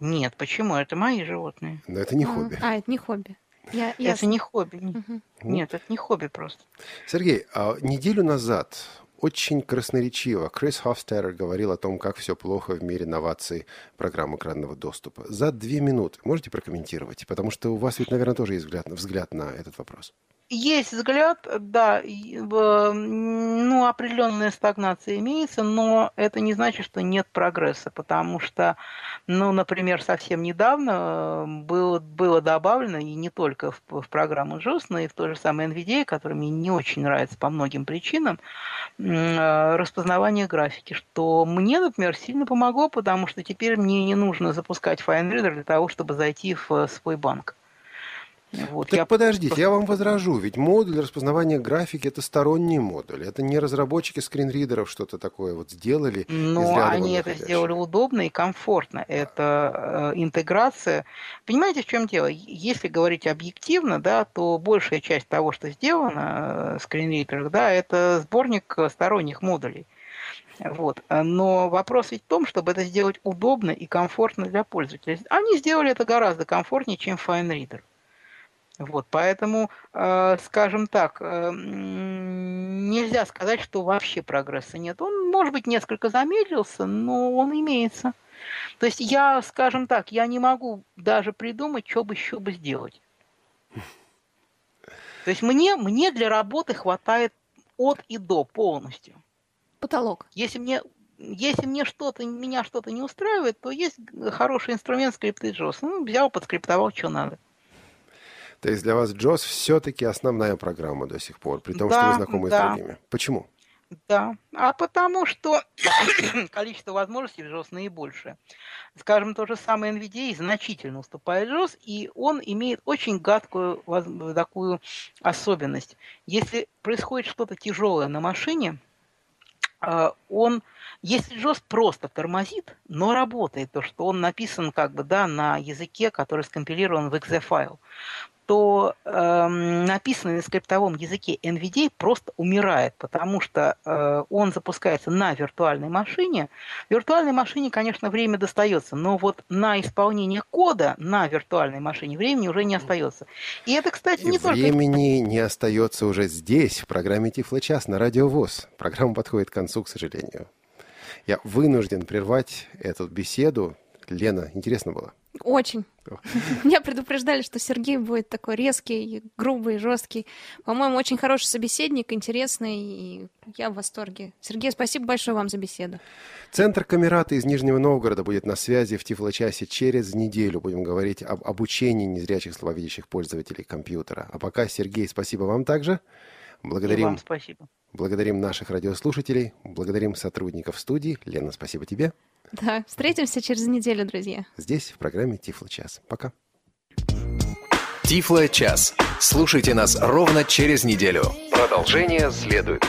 Speaker 4: Нет, почему? Это мои животные.
Speaker 2: Но это не
Speaker 3: А,
Speaker 2: хобби.
Speaker 3: А, это не хобби. Я,
Speaker 4: Это
Speaker 3: ясно.
Speaker 4: не хобби.
Speaker 3: Мгм.
Speaker 4: Нет, это не хобби просто.
Speaker 2: Сергей, а неделю назад очень красноречиво Крис Хофстер говорил о том, как все плохо в мире новаций программ экранного доступа. За две минуты можете прокомментировать? Потому что у вас ведь, наверное, тоже есть взгляд, взгляд на этот вопрос.
Speaker 4: Есть взгляд, да, ну, определенная стагнация имеется, но это не значит, что нет прогресса, потому что, ну, например, совсем недавно э, было, было добавлено, и не только в, в программу JOS, но и в то же самое NVDA, который мне не очень нравится по многим причинам, э, распознавание графики, что мне, например, сильно помогло, потому что теперь мне не нужно запускать FineReader для того, чтобы зайти в э, свой банк. Вот,
Speaker 2: Так
Speaker 4: я
Speaker 2: подождите, я вам возражу, ведь модуль распознавания графики это сторонний модуль. Это не разработчики скринридеров что-то такое вот сделали.
Speaker 4: Но они это сделали удобно и комфортно. Это э, интеграция. Понимаете, в чем дело? Если говорить объективно, да, то большая часть того, что сделано э, в скринридерах, да, это сборник э, сторонних модулей. Вот. Но вопрос ведь в том, чтобы это сделать удобно и комфортно для пользователя. Они сделали это гораздо комфортнее, чем FineReader. Вот, поэтому, э, скажем так, э, нельзя сказать, что вообще прогресса нет. Он, может быть, несколько замедлился, но он имеется. То есть я, скажем так, я не могу даже придумать, что бы еще бы сделать. То есть мне, мне для работы хватает от и до полностью.
Speaker 3: Потолок.
Speaker 4: Если мне, если мне что-то, меня что-то не устраивает, то есть хороший инструмент скрипты JOS. Ну, взял, подскриптовал, что надо.
Speaker 2: То есть для вас JOS все-таки основная программа до сих пор, при том, что
Speaker 4: Да,
Speaker 2: вы знакомы
Speaker 4: да.
Speaker 2: с другими. Почему?
Speaker 4: Да, а потому что <coughs> количество возможностей в JOS наибольшее. Скажем, то же самое NVDA значительно уступает JOS, и он имеет очень гадкую такую особенность. Если происходит что-то тяжелое на машине, а, он, если JOS просто тормозит, но работает, то что он написан как бы да, на языке, который скомпилирован в exe файл, то эм, написанный на скриптовом языке NVDA просто умирает, потому что э, он запускается на виртуальной машине. Виртуальной машине, конечно, время достается, но вот на исполнение кода на виртуальной машине времени уже не остается. И это, кстати, не только
Speaker 2: времени не остается уже здесь, в программе Тифло-час на Радио ВОЗ. Программа подходит к концу, к сожалению. Я вынужден прервать эту беседу. Лена, интересно было?
Speaker 3: Очень. <laughs> Меня предупреждали, что Сергей будет такой резкий, грубый, жесткий. По-моему, очень хороший собеседник, интересный, и я в восторге. Сергей, спасибо большое вам за беседу.
Speaker 2: Центр Камерата из Нижнего Новгорода будет на связи в Тифло-часе через неделю. Будем говорить об обучении незрячих слабовидящих пользователей компьютера. А пока, Сергей, спасибо вам также.
Speaker 4: И
Speaker 2: Благодарим
Speaker 4: вам спасибо.
Speaker 2: Благодарим наших радиослушателей, благодарим сотрудников студии. Лена, спасибо тебе.
Speaker 3: Да, встретимся через неделю, друзья.
Speaker 2: Здесь, в программе Тифло час. Пока.
Speaker 1: Тифло час. Слушайте нас ровно через неделю. Продолжение следует.